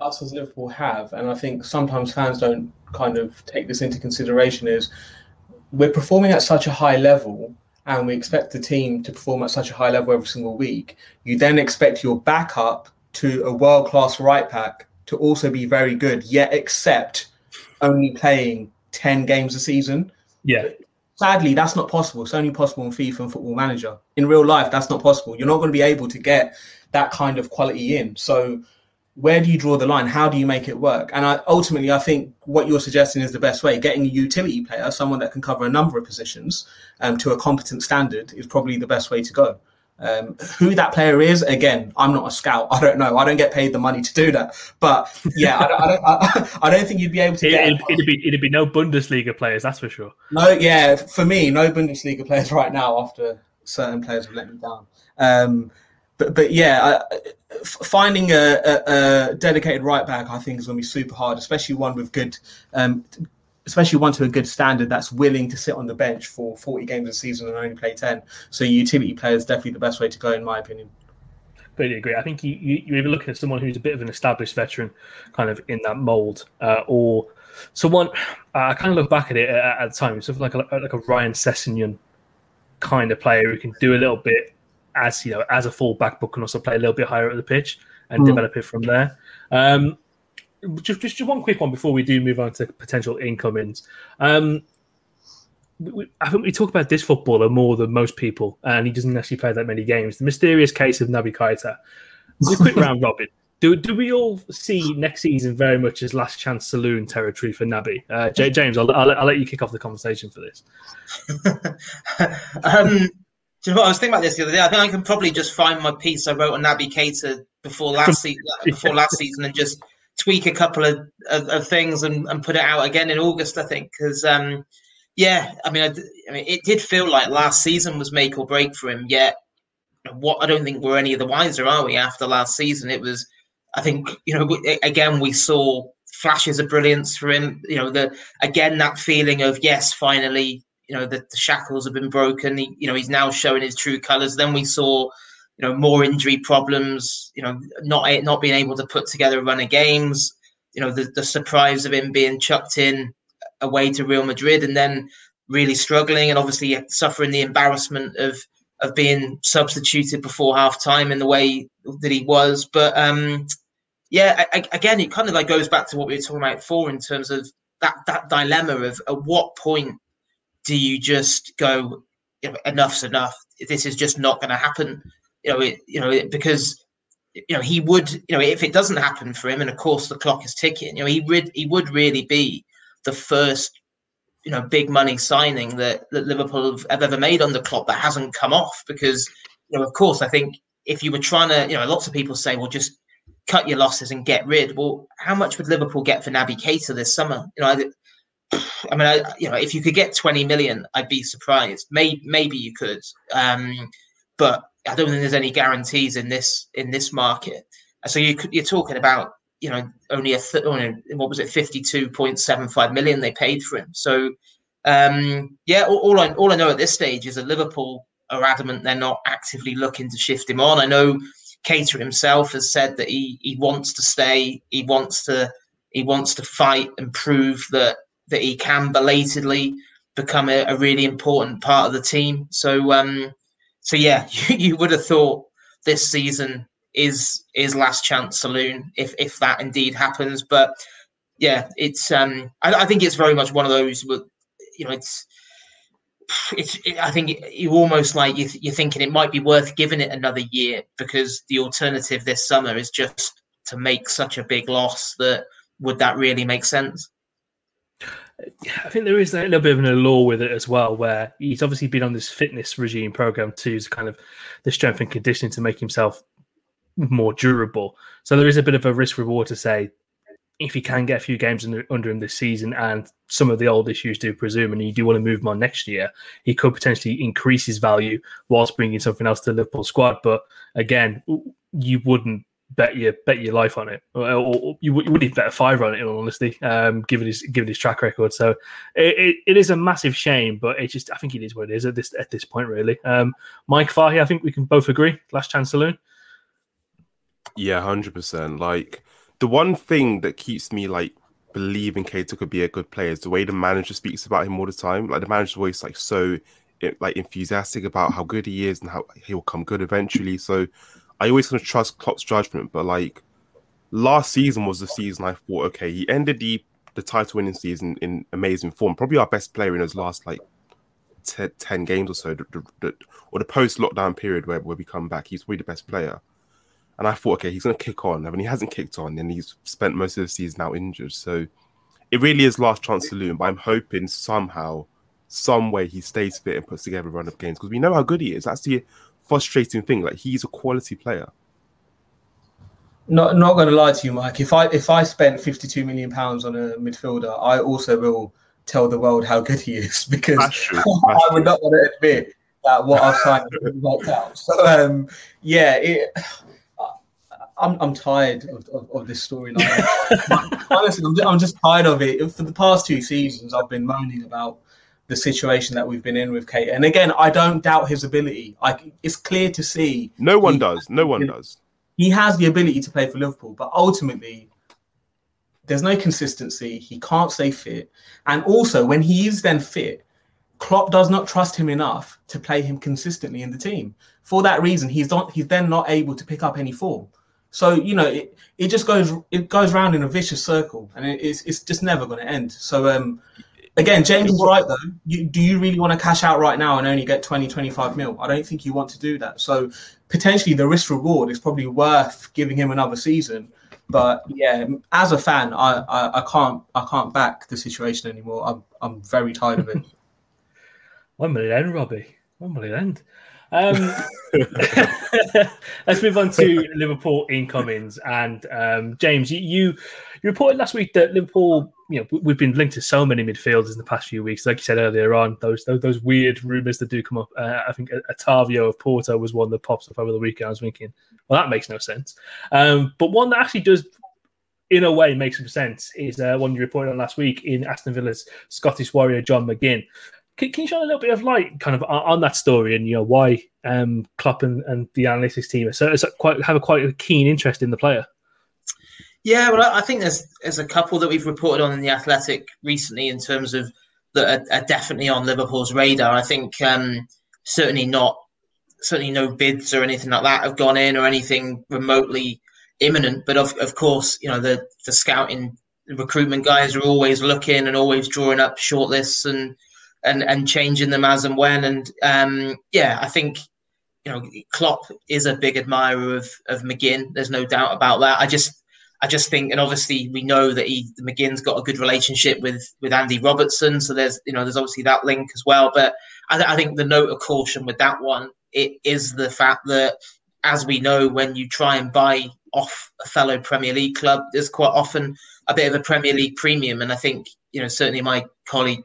us as Liverpool have, and I think sometimes fans don't kind of take this into consideration, is we're performing at such a high level and we expect the team to perform at such a high level every single week, you then expect your backup to a world class right back to also be very good, yet accept only playing 10 games a season. Yeah. Sadly, that's not possible. It's only possible in FIFA and Football Manager. In real life, that's not possible. You're not going to be able to get that kind of quality in. So where do you draw the line? How do you make it work? And I, ultimately, I think what you're suggesting is the best way. Getting a utility player, someone that can cover a number of positions, um, to a competent standard is probably the best way to go. Um, who that player is, again, I'm not a scout. I don't know. I don't get paid the money to do that. But yeah, I, don't, I, don't, I, I don't think you'd be able to. It, it'd, it'd, be it'd be no Bundesliga players, that's for sure. No, yeah, for me, no Bundesliga players right now. After certain players have let me down. Um, but but yeah, finding a, a, a, dedicated right back, I think, is going to be super hard, especially one with good, um, especially one to a good standard that's willing to sit on the bench for 40 games a season and only play 10. So utility player is definitely the best way to go, in my opinion. Completely agree. I think you, you, you're either looking at someone who's a bit of an established veteran, kind of in that mold, uh, or someone. I kind of look back at it at, at the time, sort of like a, like a Ryan Sessegnon kind of player who can do a little bit as you know as a fullback, but can also play a little bit higher at the pitch and mm. develop it from there. Um, just, just one quick one before we do move on to potential incomings. Um, we, I think we talk about this footballer more than most people, and he doesn't actually play that many games. The mysterious case of Naby Keita. A quick round robin. do do we all see next season very much as last chance saloon territory for Naby? Uh, J- James, I'll, I'll, I'll, let you kick off the conversation for this. um, do you know what I was thinking about this the other day? I think I can probably just find my piece I wrote on Naby Keita before last season, before last season, and just tweak a couple of, of, of, things and, and put it out again in August. I think because um, yeah, I mean, I, I, mean, it did feel like last season was make or break for him. Yet, what I don't think we're any of the wiser, are we? After last season, it was. I think you know again we saw flashes of brilliance for him. You know the again that feeling of yes, finally you know the, the shackles have been broken. He, you know he's now showing his true colours. Then we saw you know more injury problems. You know not not being able to put together a run of games. You know the, the surprise of him being chucked in away to Real Madrid and then really struggling and obviously suffering the embarrassment of of being substituted before half time in the way that he was. But um, yeah, I, again, it kind of like goes back to what we were talking about before in terms of that that dilemma of at what point do you just go, you know, enough's enough. This is just not going to happen. You know, it, you know, it, because you know he would, you know, if it doesn't happen for him, and of course the clock is ticking. You know, he would he would really be the first, you know, big money signing that, that Liverpool have, have ever made on the Klopp that hasn't come off. Because you know, of course, I think if you were trying to, you know, lots of people say, well, just cut your losses and get rid. Well, how much would Liverpool get for Naby Keita this summer? You know, I, mean, I, you know, if you could get 20 million, I'd be surprised. Maybe, maybe you could, um, but I don't think there's any guarantees in this in this market. So you could, you're talking about, you know, only a th- what was it, 52.75 million they paid for him. So um, yeah, all, all, I all I know at this stage is that Liverpool are adamant they're not actively looking to shift him on. I know Keita himself has said that he he wants to stay. He wants to he wants to fight and prove that that he can belatedly become a, a really important part of the team. So, um, so yeah, you, you would have thought this season is is last chance saloon if if that indeed happens. But yeah, it's um, I, I think it's very much one of those. You know, it's it's it, I think you almost like you, you're thinking it might be worth giving it another year because the alternative this summer is just to make such a big loss that would that really make sense? I think there is a little bit of an allure with it as well, where he's obviously been on this fitness regime program too, to kind of the strength and conditioning to make himself more durable. So there is a bit of a risk reward to say if he can get a few games under, under him this season and some of the old issues do presume and you do want to move him on next year, he could potentially increase his value whilst bringing something else to the Liverpool squad. But again, you wouldn't bet your bet your life on it, or, or you, would, you would even bet a five on it. In all honesty, um, given his given his track record, so it, it, it is a massive shame, but it just I think it is what it is at this at this point, really. Um, Mike Fahy, I think we can both agree. Last chance saloon. Yeah, hundred percent. Like the one thing that keeps me like believing Keita could be a good player is the way the manager speaks about him all the time. Like the manager's always like so like enthusiastic about how good he is and how he'll come good eventually. So I always kind of trust Klopp's judgment, but like last season was the season I thought, okay, he ended the the title winning season in amazing form, probably our best player in his last like t- 10 games or so, the, the, the, or the post lockdown period where, where we come back. He's probably the best player. And I thought, okay, he's going to kick on. I mean, he hasn't kicked on and he's spent most of the season now injured. So it really is last chance saloon, but I'm hoping somehow, some way he stays fit and puts together a run of games because we know how good he is. That's the frustrating thing. Like he's a quality player. Not not going to lie to you, Mike. If I if I spent fifty two million pounds on a midfielder, I also will tell the world how good he is because I would not want to admit that what I've signed worked out. So um, yeah, it, I'm I'm tired of, of, of this storyline. Honestly, I'm just, I'm just tired of it. For the past two seasons, I've been moaning about the situation that we've been in with Keita. And again, I don't doubt his ability. Like it's clear to see. No one does. No one does. He has the ability to play for Liverpool, but ultimately, there's no consistency. He can't stay fit. And also, when he is then fit, Klopp does not trust him enough to play him consistently in the team. For that reason, he's not he's then not able to pick up any form. So you know, it, it just goes it goes round in a vicious circle, and it, it's it's just never going to end. So um, again, James is right though. You, do you really want to cash out right now and only get 20, 25 mil? I don't think you want to do that. So potentially the risk reward is probably worth giving him another season. But yeah, as a fan, I, I, I can't I can't back the situation anymore. I'm I'm very tired of it. One minute end, Robbie. One minute end. Um, let's move on to Liverpool incomings. And um, James, you, you, you reported last week that Liverpool, you know, we've been linked to so many midfielders in the past few weeks. Like you said earlier on, those those, those weird rumours that do come up. Uh, I think Otavio of Porto was one that pops up over the weekend. I was thinking, well, that makes no sense. Um, but one that actually does in a way makes some sense is uh, one you reported on last week in Aston Villa's Scottish Warrior John McGinn. Can, can you shine a little bit of light, kind of, on, that story and you know why um, Klopp and, and the analytics team are so, quite have a quite a keen interest in the player? Yeah, well, I think there's there's a couple that we've reported on in the Athletic recently in terms of that are, are definitely on Liverpool's radar. I think um, certainly not certainly no bids or anything like that have gone in or anything remotely imminent. But of of course, you know the the scouting recruitment guys are always looking and always drawing up shortlists and and and changing them as and when. And um, yeah, I think you know Klopp is a big admirer of of McGinn. There's no doubt about that. I just I just think, and obviously we know that he McGinn's got a good relationship with with Andy Robertson, so there's you know there's obviously that link as well. But I, th- I think the note of caution with that one it is the fact that as we know, when you try and buy off a fellow Premier League club, there's quite often a bit of a Premier League premium, and I think you know certainly my colleague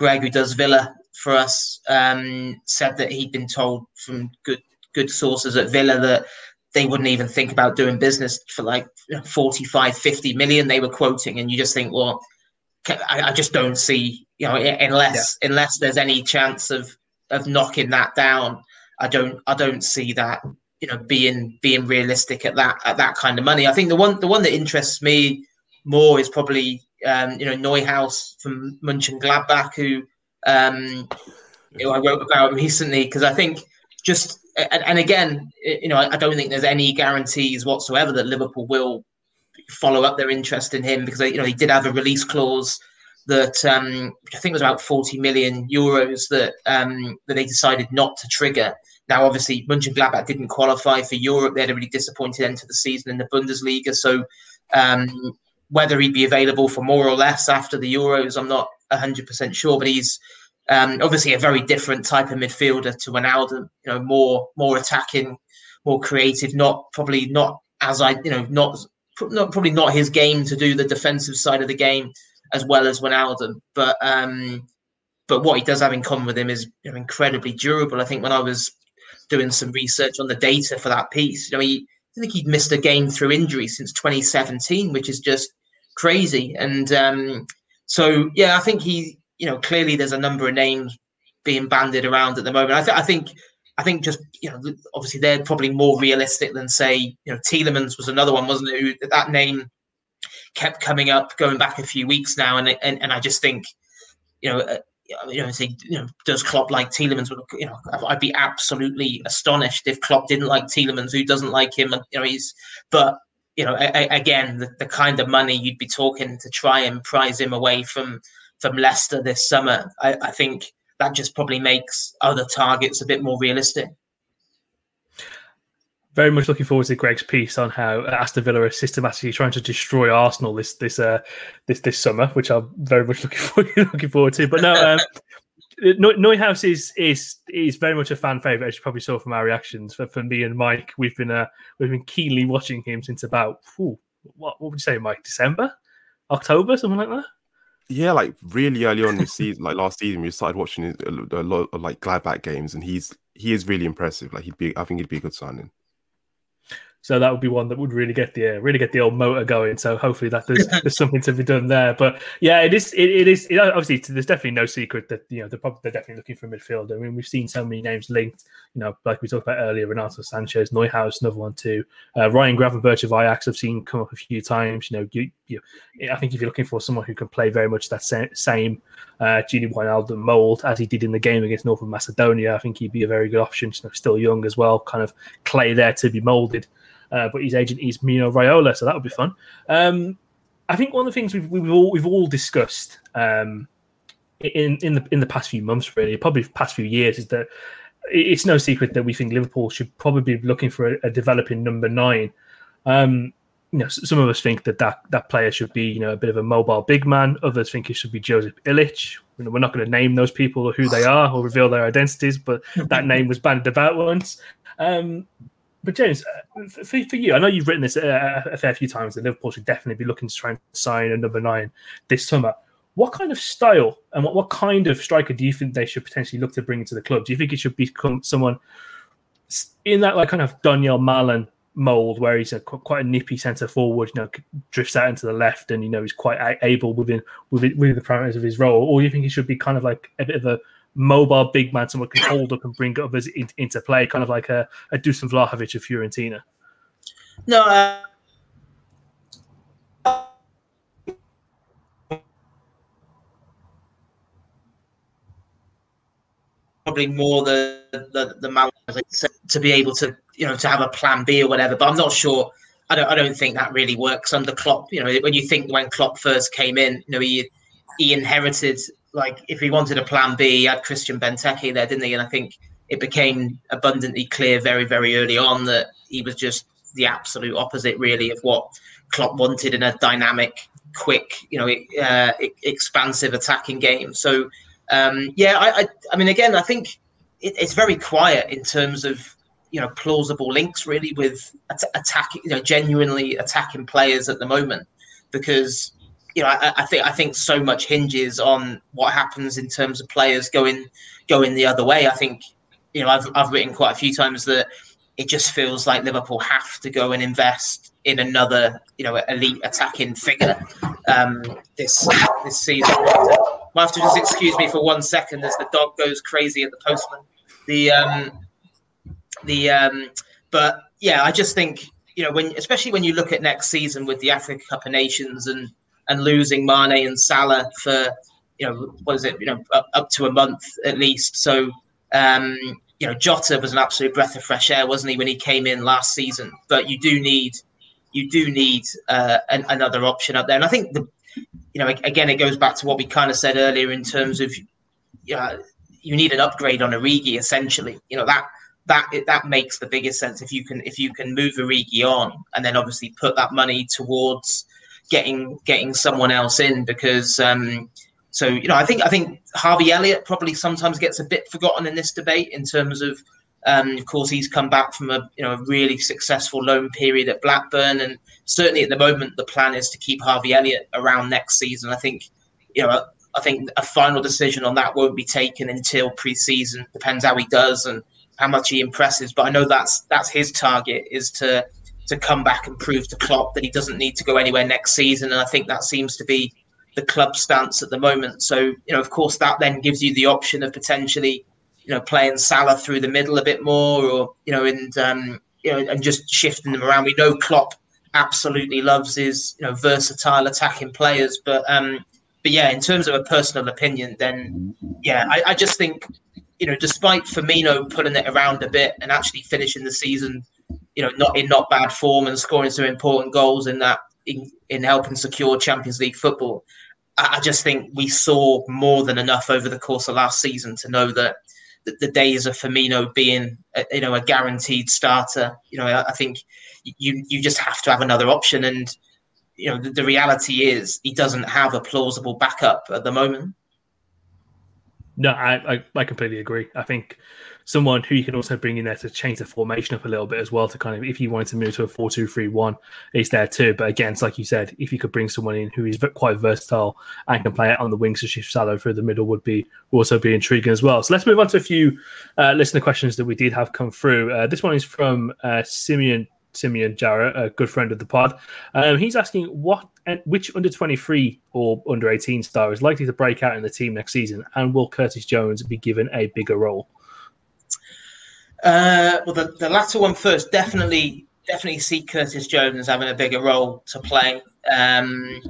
Greg, who does Villa for us, um, said that he'd been told from good good sources at Villa that they wouldn't even think about doing business for like 45, 50 million they were quoting. And you just think, well, I, I just don't see, you know, unless yeah. unless there's any chance of of knocking that down, I don't I don't see that, you know, being being realistic at that at that kind of money. I think the one the one that interests me more is probably um, you know Neuhaus from Mönchengladbach, who um, you know, I wrote about recently because I think just and, and, again, you know, I don't think there's any guarantees whatsoever that Liverpool will follow up their interest in him because you know he did have a release clause that um, I think was about 40 million euros that um, that they decided not to trigger. Now, obviously, Mönchengladbach didn't qualify for Europe; they had a really disappointed end to the season in the Bundesliga. So, um, whether he'd be available for more or less after the Euros, I'm not 100% sure. But he's um, obviously a very different type of midfielder to Wijnaldum. You know, more more attacking, more creative. Not probably not as I you know not not probably not his game to do the defensive side of the game as well as Wijnaldum. But um, but what he does have in common with him is you know, incredibly durable. I think when I was doing some research on the data for that piece, you know, he I think he'd missed a game through injury since 2017, which is just crazy. And um, so, yeah, I think he, you know, clearly there's a number of names being banded around at the moment. I, th- I think, I think just you know, obviously they're probably more realistic than say, you know, Tielemans was another one, wasn't it? That name kept coming up, going back a few weeks now, and and, and I just think, you know. Uh, you know, say, you know, does Klopp like Tielemans? You know, I'd be absolutely astonished if Klopp didn't like Tielemans. Who doesn't like him? And you know, he's. But you know, a, a, again, the, the, kind of money you'd be talking to try and prize him away from from Leicester this summer, I, I think that just probably makes other targets a bit more realistic. Very much looking forward to Greg's piece on how Aston Villa are systematically trying to destroy Arsenal this this uh, this this summer, which I'm very much looking forward, looking forward to. But no, um, Neuhaus is is is very much a fan favorite, as you probably saw from our reactions. For, for me and Mike, we've been uh, we've been keenly watching him since about whew, what what would you say, Mike? December, October, something like that. Yeah, like really early on this season, like last season, we started watching a, a lot of like Gladbach games, and he's he is really impressive. Like he'd be, I think he'd be a good signing. So that would be one that would really get the uh, really get the old motor going. So hopefully that there's, there's something to be done there. But yeah, it is it, it is it, obviously there's definitely no secret that you know they're probably they're definitely looking for a midfielder. I mean we've seen so many names linked. You know, like we talked about earlier, Renato Sanches, Neuhaus, another one too. Uh, Ryan Gravenberch of Ajax, I've seen come up a few times. You know, you, you, I think if you're looking for someone who can play very much that same, same uh, Gini Wijnaldum mold as he did in the game against Northern Macedonia, I think he'd be a very good option. You know, still young as well, kind of clay there to be molded uh, but his agent is Mino Raiola, so that would be fun. Um, I think one of the things we've, we've all we've all discussed um, in in the in the past few months, really, probably past few years, is that it's no secret that we think Liverpool should probably be looking for a, a developing number nine. Um, you know, some of us think that, that that player should be, you know, a bit of a mobile big man. Others think it should be Joseph Illich. You know, we're not going to name those people or who they are or reveal their identities, but that name was bandied about once. Um, but James, uh, for, for you, I know you've written this a, a fair few times that Liverpool should definitely be looking to try and sign a number nine this summer. What kind of style and what, what kind of striker do you think they should potentially look to bring into the club? Do you think it should become someone in that like kind of Donyell Malen mold where he's a quite a nippy centre forward, you know, drifts out into the left, and you know he's quite able within within, within the parameters of his role, or do you think he should be kind of like a bit of a mobile big man, someone can hold up and bring others in, into play, kind of like a, a Dusan Vlahovic of Fiorentina? No, uh, probably more the the the man to be able to you know to have a plan B or whatever. But I'm not sure. I don't I don't think that really works under Klopp. You know, when you think when Klopp first came in, you know he he inherited like if he wanted a plan B, he had Christian Benteke there, didn't he? And I think it became abundantly clear very very early on that he was just the absolute opposite really of what Klopp wanted in a dynamic, quick, you know, uh, expansive attacking game. So um, yeah, I, I, I, mean, again, I think it, it's very quiet in terms of you know plausible links really with at- attacking, you know, genuinely attacking players at the moment, because you know I, I, think I think so much hinges on what happens in terms of players going going the other way. I think you know I've I've written quite a few times that it just feels like Liverpool have to go and invest in another you know elite attacking figure um, this this season to just excuse me for one second as the dog goes crazy at the postman. The um, the um, but yeah, I just think you know when especially when you look at next season with the Africa Cup of Nations and and losing Mane and Salah for you know what is it you know up, up to a month at least. So um, you know Jota was an absolute breath of fresh air, wasn't he, when he came in last season? But you do need you do need uh, an, another option up there, and I think the you know, again, it goes back to what we kind of said earlier in terms of, you know, you need an upgrade on Origi essentially. You know that that that makes the biggest sense if you can if you can move Origi on and then obviously put that money towards getting getting someone else in because um, so you know I think I think Harvey Elliott probably sometimes gets a bit forgotten in this debate in terms of um, of course, he's come back from a you know a really successful loan period at Blackburn, and certainly at the moment the plan is to keep Harvey Elliott around next season. I think you know I think a final decision on that won't be taken until pre-season. Depends how he does and how much he impresses. But I know that's that's his target is to to come back and prove to Klopp that he doesn't need to go anywhere next season. And I think that seems to be the club stance at the moment. So you know, of course, that then gives you the option of potentially you know, playing Salah through the middle a bit more, or you know, and um, you know, and just shifting them around. We know Klopp absolutely loves his you know versatile attacking players, but um, but yeah, in terms of a personal opinion, then yeah, I, I just think you know, despite Firmino pulling it around a bit and actually finishing the season, you know, not in not bad form and scoring some important goals in that in, in helping secure Champions League football. I just think we saw more than enough over the course of last season to know that the, the days of Firmino being a, you know a guaranteed starter. You know, I, I, think you you just have to have another option, and you know the, the reality is he doesn't have a plausible backup at the moment. No, I, I, I completely agree. I think someone who you can also bring in there to change the formation up a little bit as well to kind of if you wanted to move to a 4-2-3-1 is there too but again it's like you said if you could bring someone in who is quite versatile and can play it on the wings to shift Salah through the middle would be also be intriguing as well so let's move on to a few uh, listener questions that we did have come through uh, this one is from uh, Simeon Simeon Jarrett, a good friend of the pod. Um, he's asking what which under 23 or under 18 star is likely to break out in the team next season, and will Curtis Jones be given a bigger role? Uh, well, the, the latter one first. Definitely, definitely see Curtis Jones having a bigger role to play. Um,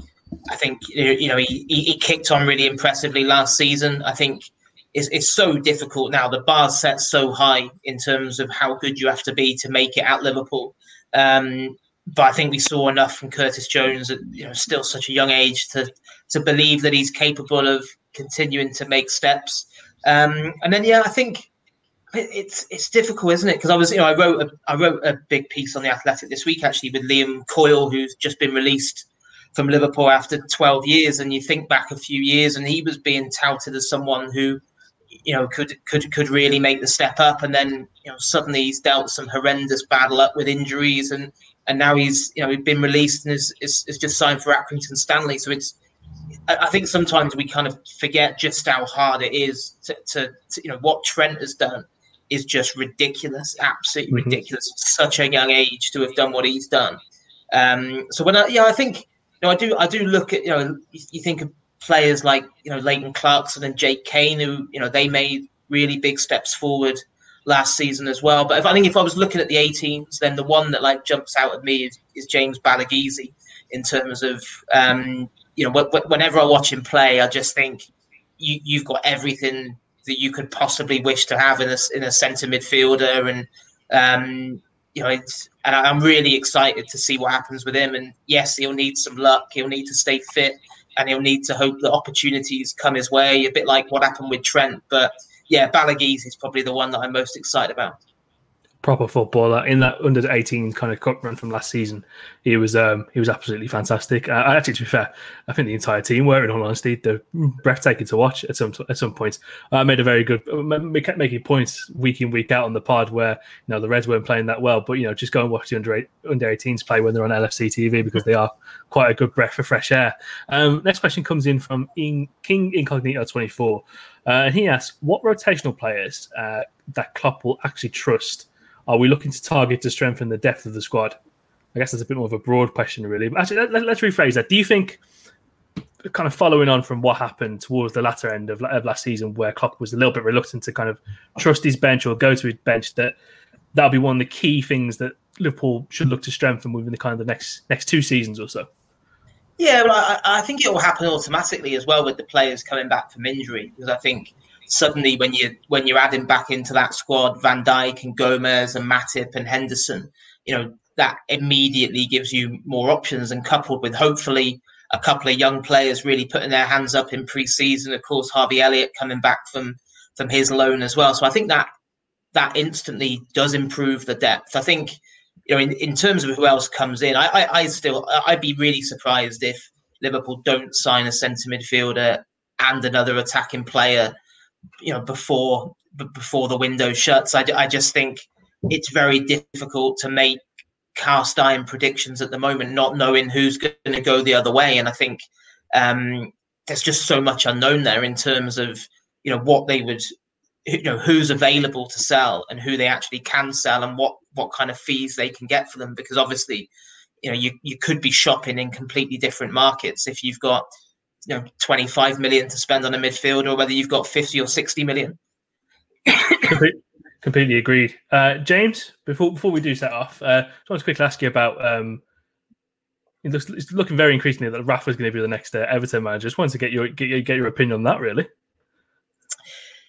I think you know he, he kicked on really impressively last season. I think it's, it's so difficult now. The bar's set so high in terms of how good you have to be to make it at Liverpool. Um, but I think we saw enough from Curtis Jones at you know still such a young age to to believe that he's capable of continuing to make steps. Um, and then yeah, I think it's it's difficult, isn't it? Because I was you know I wrote a, I wrote a big piece on the Athletic this week actually with Liam Coyle, who's just been released from Liverpool after 12 years, and you think back a few years, and he was being touted as someone who you know could could could really make the step up, and then you know suddenly he's dealt some horrendous bad luck with injuries, and and now he's you know he's been released and is is, is just signed for Accrington Stanley. So it's I think sometimes we kind of forget just how hard it is to, to, to you know what Trent has done is just ridiculous, absolutely mm-hmm. ridiculous. Such a young age to have done what he's done. Um, so when I, yeah, I think you know I do I do look at you know you, think of players like you know Leighton Clarkson and Jake Cain, who you know they made really big steps forward last season as well. But if I think if I was looking at the 18s, then the one that like jumps out at me is, is James Balagizi in terms of um, you know whenever I watch him play, I just think you, you've got everything that you could possibly wish to have in a in a centre midfielder, and um, you know, and I'm really excited to see what happens with him. And yes, he'll need some luck. He'll need to stay fit, and he'll need to hope that opportunities come his way. A bit like what happened with Trent, but yeah, Balagizi is probably the one that I'm most excited about proper footballer in that under 18 kind of cup run from last season. He was um, he was absolutely fantastic. Uh, actually, to be fair, I think the entire team were, in all honesty, they're breathtaking to watch at some at some points. I uh, made a very good. We kept making points week in week out on the pod where you know the Reds weren't playing that well, but you know just go and watch the under eight, under 18s play when they're on LFC TV because they are quite a good breath of fresh air. Um, next question comes in from in, King Incognito 24, uh, and he asks, "What rotational players uh, that Klopp will actually trust?" Are we looking to target to strengthen the depth of the squad? I guess that's a bit more of a broad question, really. But actually, let, us rephrase that. Do you think, kind of following on from what happened towards the latter end of, of, last season, where Klopp was a little bit reluctant to kind of trust his bench or go to his bench, that that'll be one of the key things that Liverpool should look to strengthen within the kind of the next next two seasons or so? Yeah, but I, I think it will happen automatically as well with the players coming back from injury because I think suddenly when you when you're adding back into that squad Van Dijk and Gomez and Matip and Henderson, you know that immediately gives you more options. And coupled with hopefully a couple of young players really putting their hands up in pre-season, of course Harvey Elliott coming back from from his loan as well. So I think that that instantly does improve the depth. I think you know in, in terms of who else comes in, I, I, I still I'd be really surprised if Liverpool don't sign a centre midfielder and another attacking player you know before before the window shuts. I, I just think it's very difficult to make cast iron predictions at the moment, not knowing who's going to go the other way. And I think um, there's just so much unknown there in terms of you know what they would, you know, who's available to sell and who they actually can sell and what what kind of fees they can get for them. Because obviously, you know, you you could be shopping in completely different markets if you've got you know 25 million to spend on a midfield or whether you've got 50 or 60 million completely agreed uh, james before before we do set off uh, i just want to quickly ask you about um, it looks, it's looking very increasingly that Rafa's going to be the next uh, Everton manager. Just wanted to get your get your, get your opinion on that, really.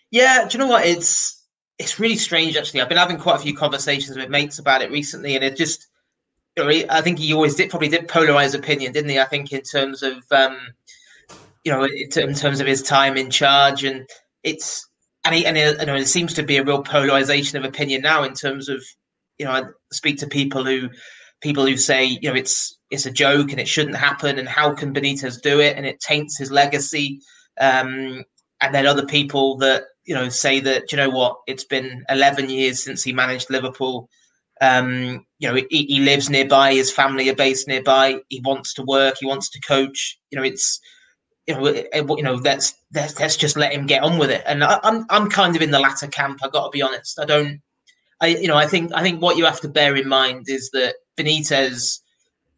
Yeah, do you know what? It's it's really strange actually. I've been having quite a few conversations with mates about it recently, and it just you know, I think he always did probably did polarize opinion, didn't he? I think in terms of um, you know, in terms of his time in charge, and it's and, he, and it, you know, it seems to be a real polarization of opinion now in terms of you know, I speak to people who people who say you know it's it's a joke and it shouldn't happen, and how can Benitez do it, and it taints his legacy, um, and then other people that you know say that you know what, it's been 11 years since he managed Liverpool. Um, you know, he, he lives nearby, his family are based nearby. He wants to work, he wants to coach. You know, it's you know, you know, let's, let's let's just let him get on with it. And I, I'm I'm kind of in the latter camp. I got to be honest. I don't, I you know, I think I think what you have to bear in mind is that Benitez,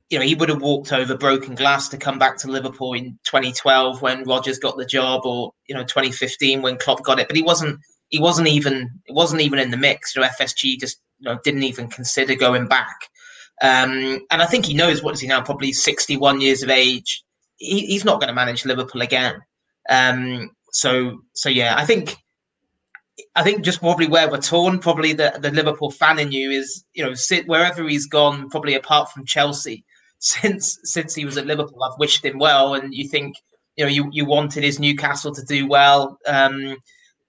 you know, he would have walked over broken glass to come back to Liverpool in 2012 when Rodgers got the job, or you know, 2015 when Klopp got it. But he wasn't he wasn't even it wasn't even in the mix. You know, FSG just you know didn't even consider going back. Um, and I think he knows what is he now, probably 61 years of age he, he's not going to manage Liverpool again. Um, so so yeah, I think I think just probably where we're torn, probably the, the Liverpool fan in you is, you know, sit wherever he's gone, probably apart from Chelsea, since since he was at Liverpool, I've wished him well. And you think, you know you you wanted his Newcastle to do well, um,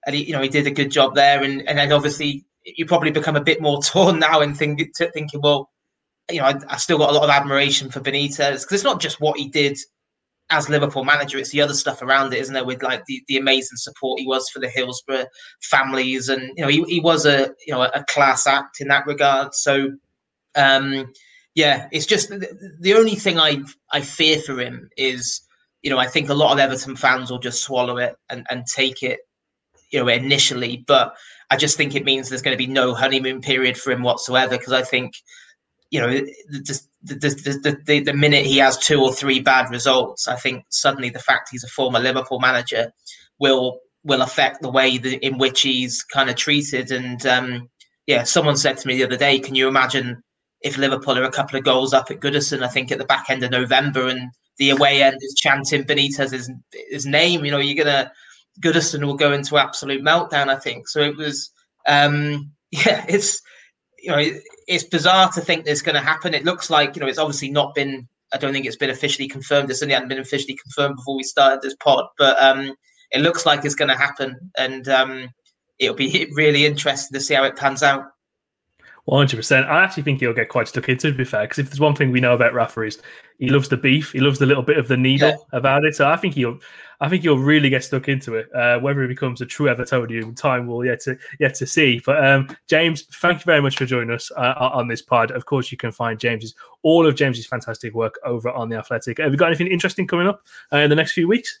and he you know he did a good job there, and and then obviously you probably become a bit more torn now and think, thinking, well, you know, I, I still got a lot of admiration for Benitez because it's not just what he did as Liverpool manager, it's the other stuff around it, isn't it? With like the, the amazing support he was for the Hillsborough families, and you know, he, he was a you know a class act in that regard. So, um, yeah, it's just the, the only thing I I fear for him is you know I think a lot of Everton fans will just swallow it and and take it you know initially, but I just think it means there's going to be no honeymoon period for him whatsoever because I think you know, the, the, the, the, the minute he has two or three bad results, I think suddenly the fact he's a former Liverpool manager will will affect the way in which he's kind of treated. And um, yeah, someone said to me the other day, "Can you imagine if Liverpool are a couple of goals up at Goodison? I think at the back end of November, and the away end is chanting Benitez's his name. You know, you're gonna Goodison will go into absolute meltdown. I think so. It was um, yeah, it's you know, it's bizarre to think this is going to happen. It looks like, you know, it's obviously not been, I don't think it's been officially confirmed. It certainly hadn't been officially confirmed before we started this pod, but um, it looks like it's going to happen. And um, it'll be really interesting to see how it pans out. 100%. I actually think he'll get quite stuck into to be fair, because if there's one thing we know about Rafa is he loves the beef. He loves the little bit of the needle yeah. about it. So I think he'll, I think he'll really get stuck into it. Uh, whether he becomes a true Evertonian, time will yet to yet to see. But um, James, thank you very much for joining us uh, on this pod. Of course, you can find James's all of James's fantastic work over on the Athletic. Have you got anything interesting coming up uh, in the next few weeks?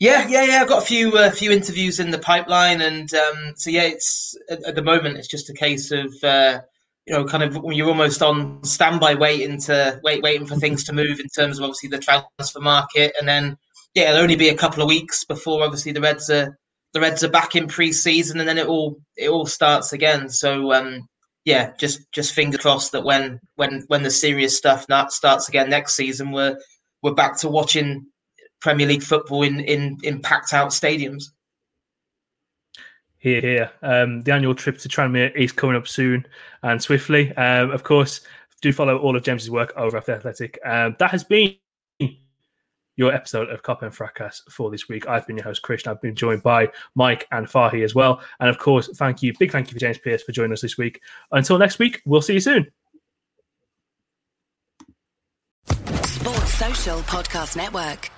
Yeah, yeah, yeah. I've got a few uh, few interviews in the pipeline, and um, so yeah, it's at, at, the moment it's just a case of uh, you know, kind of you're almost on standby, waiting to wait, waiting for things to move in terms of obviously the transfer market, and then yeah, it'll only be a couple of weeks before obviously the Reds are the Reds are back in pre-season, and then it all it all starts again. So um, yeah, just just finger crossed that when when when the serious stuff starts again next season, we're we're back to watching Premier League football in in, in packed out stadiums. Here, here. Um, the annual trip to Tranmere is coming up soon and swiftly. Um, of course, do follow all of James's work over at the Athletic. Um, that has been your episode of Cop and Fracas for this week. I've been your host, Christian. I've been joined by Mike and Fahy as well. And of course, thank you, big thank you for James Pearce for joining us this week. Until next week, we'll see you soon. Sports Social Podcast Network.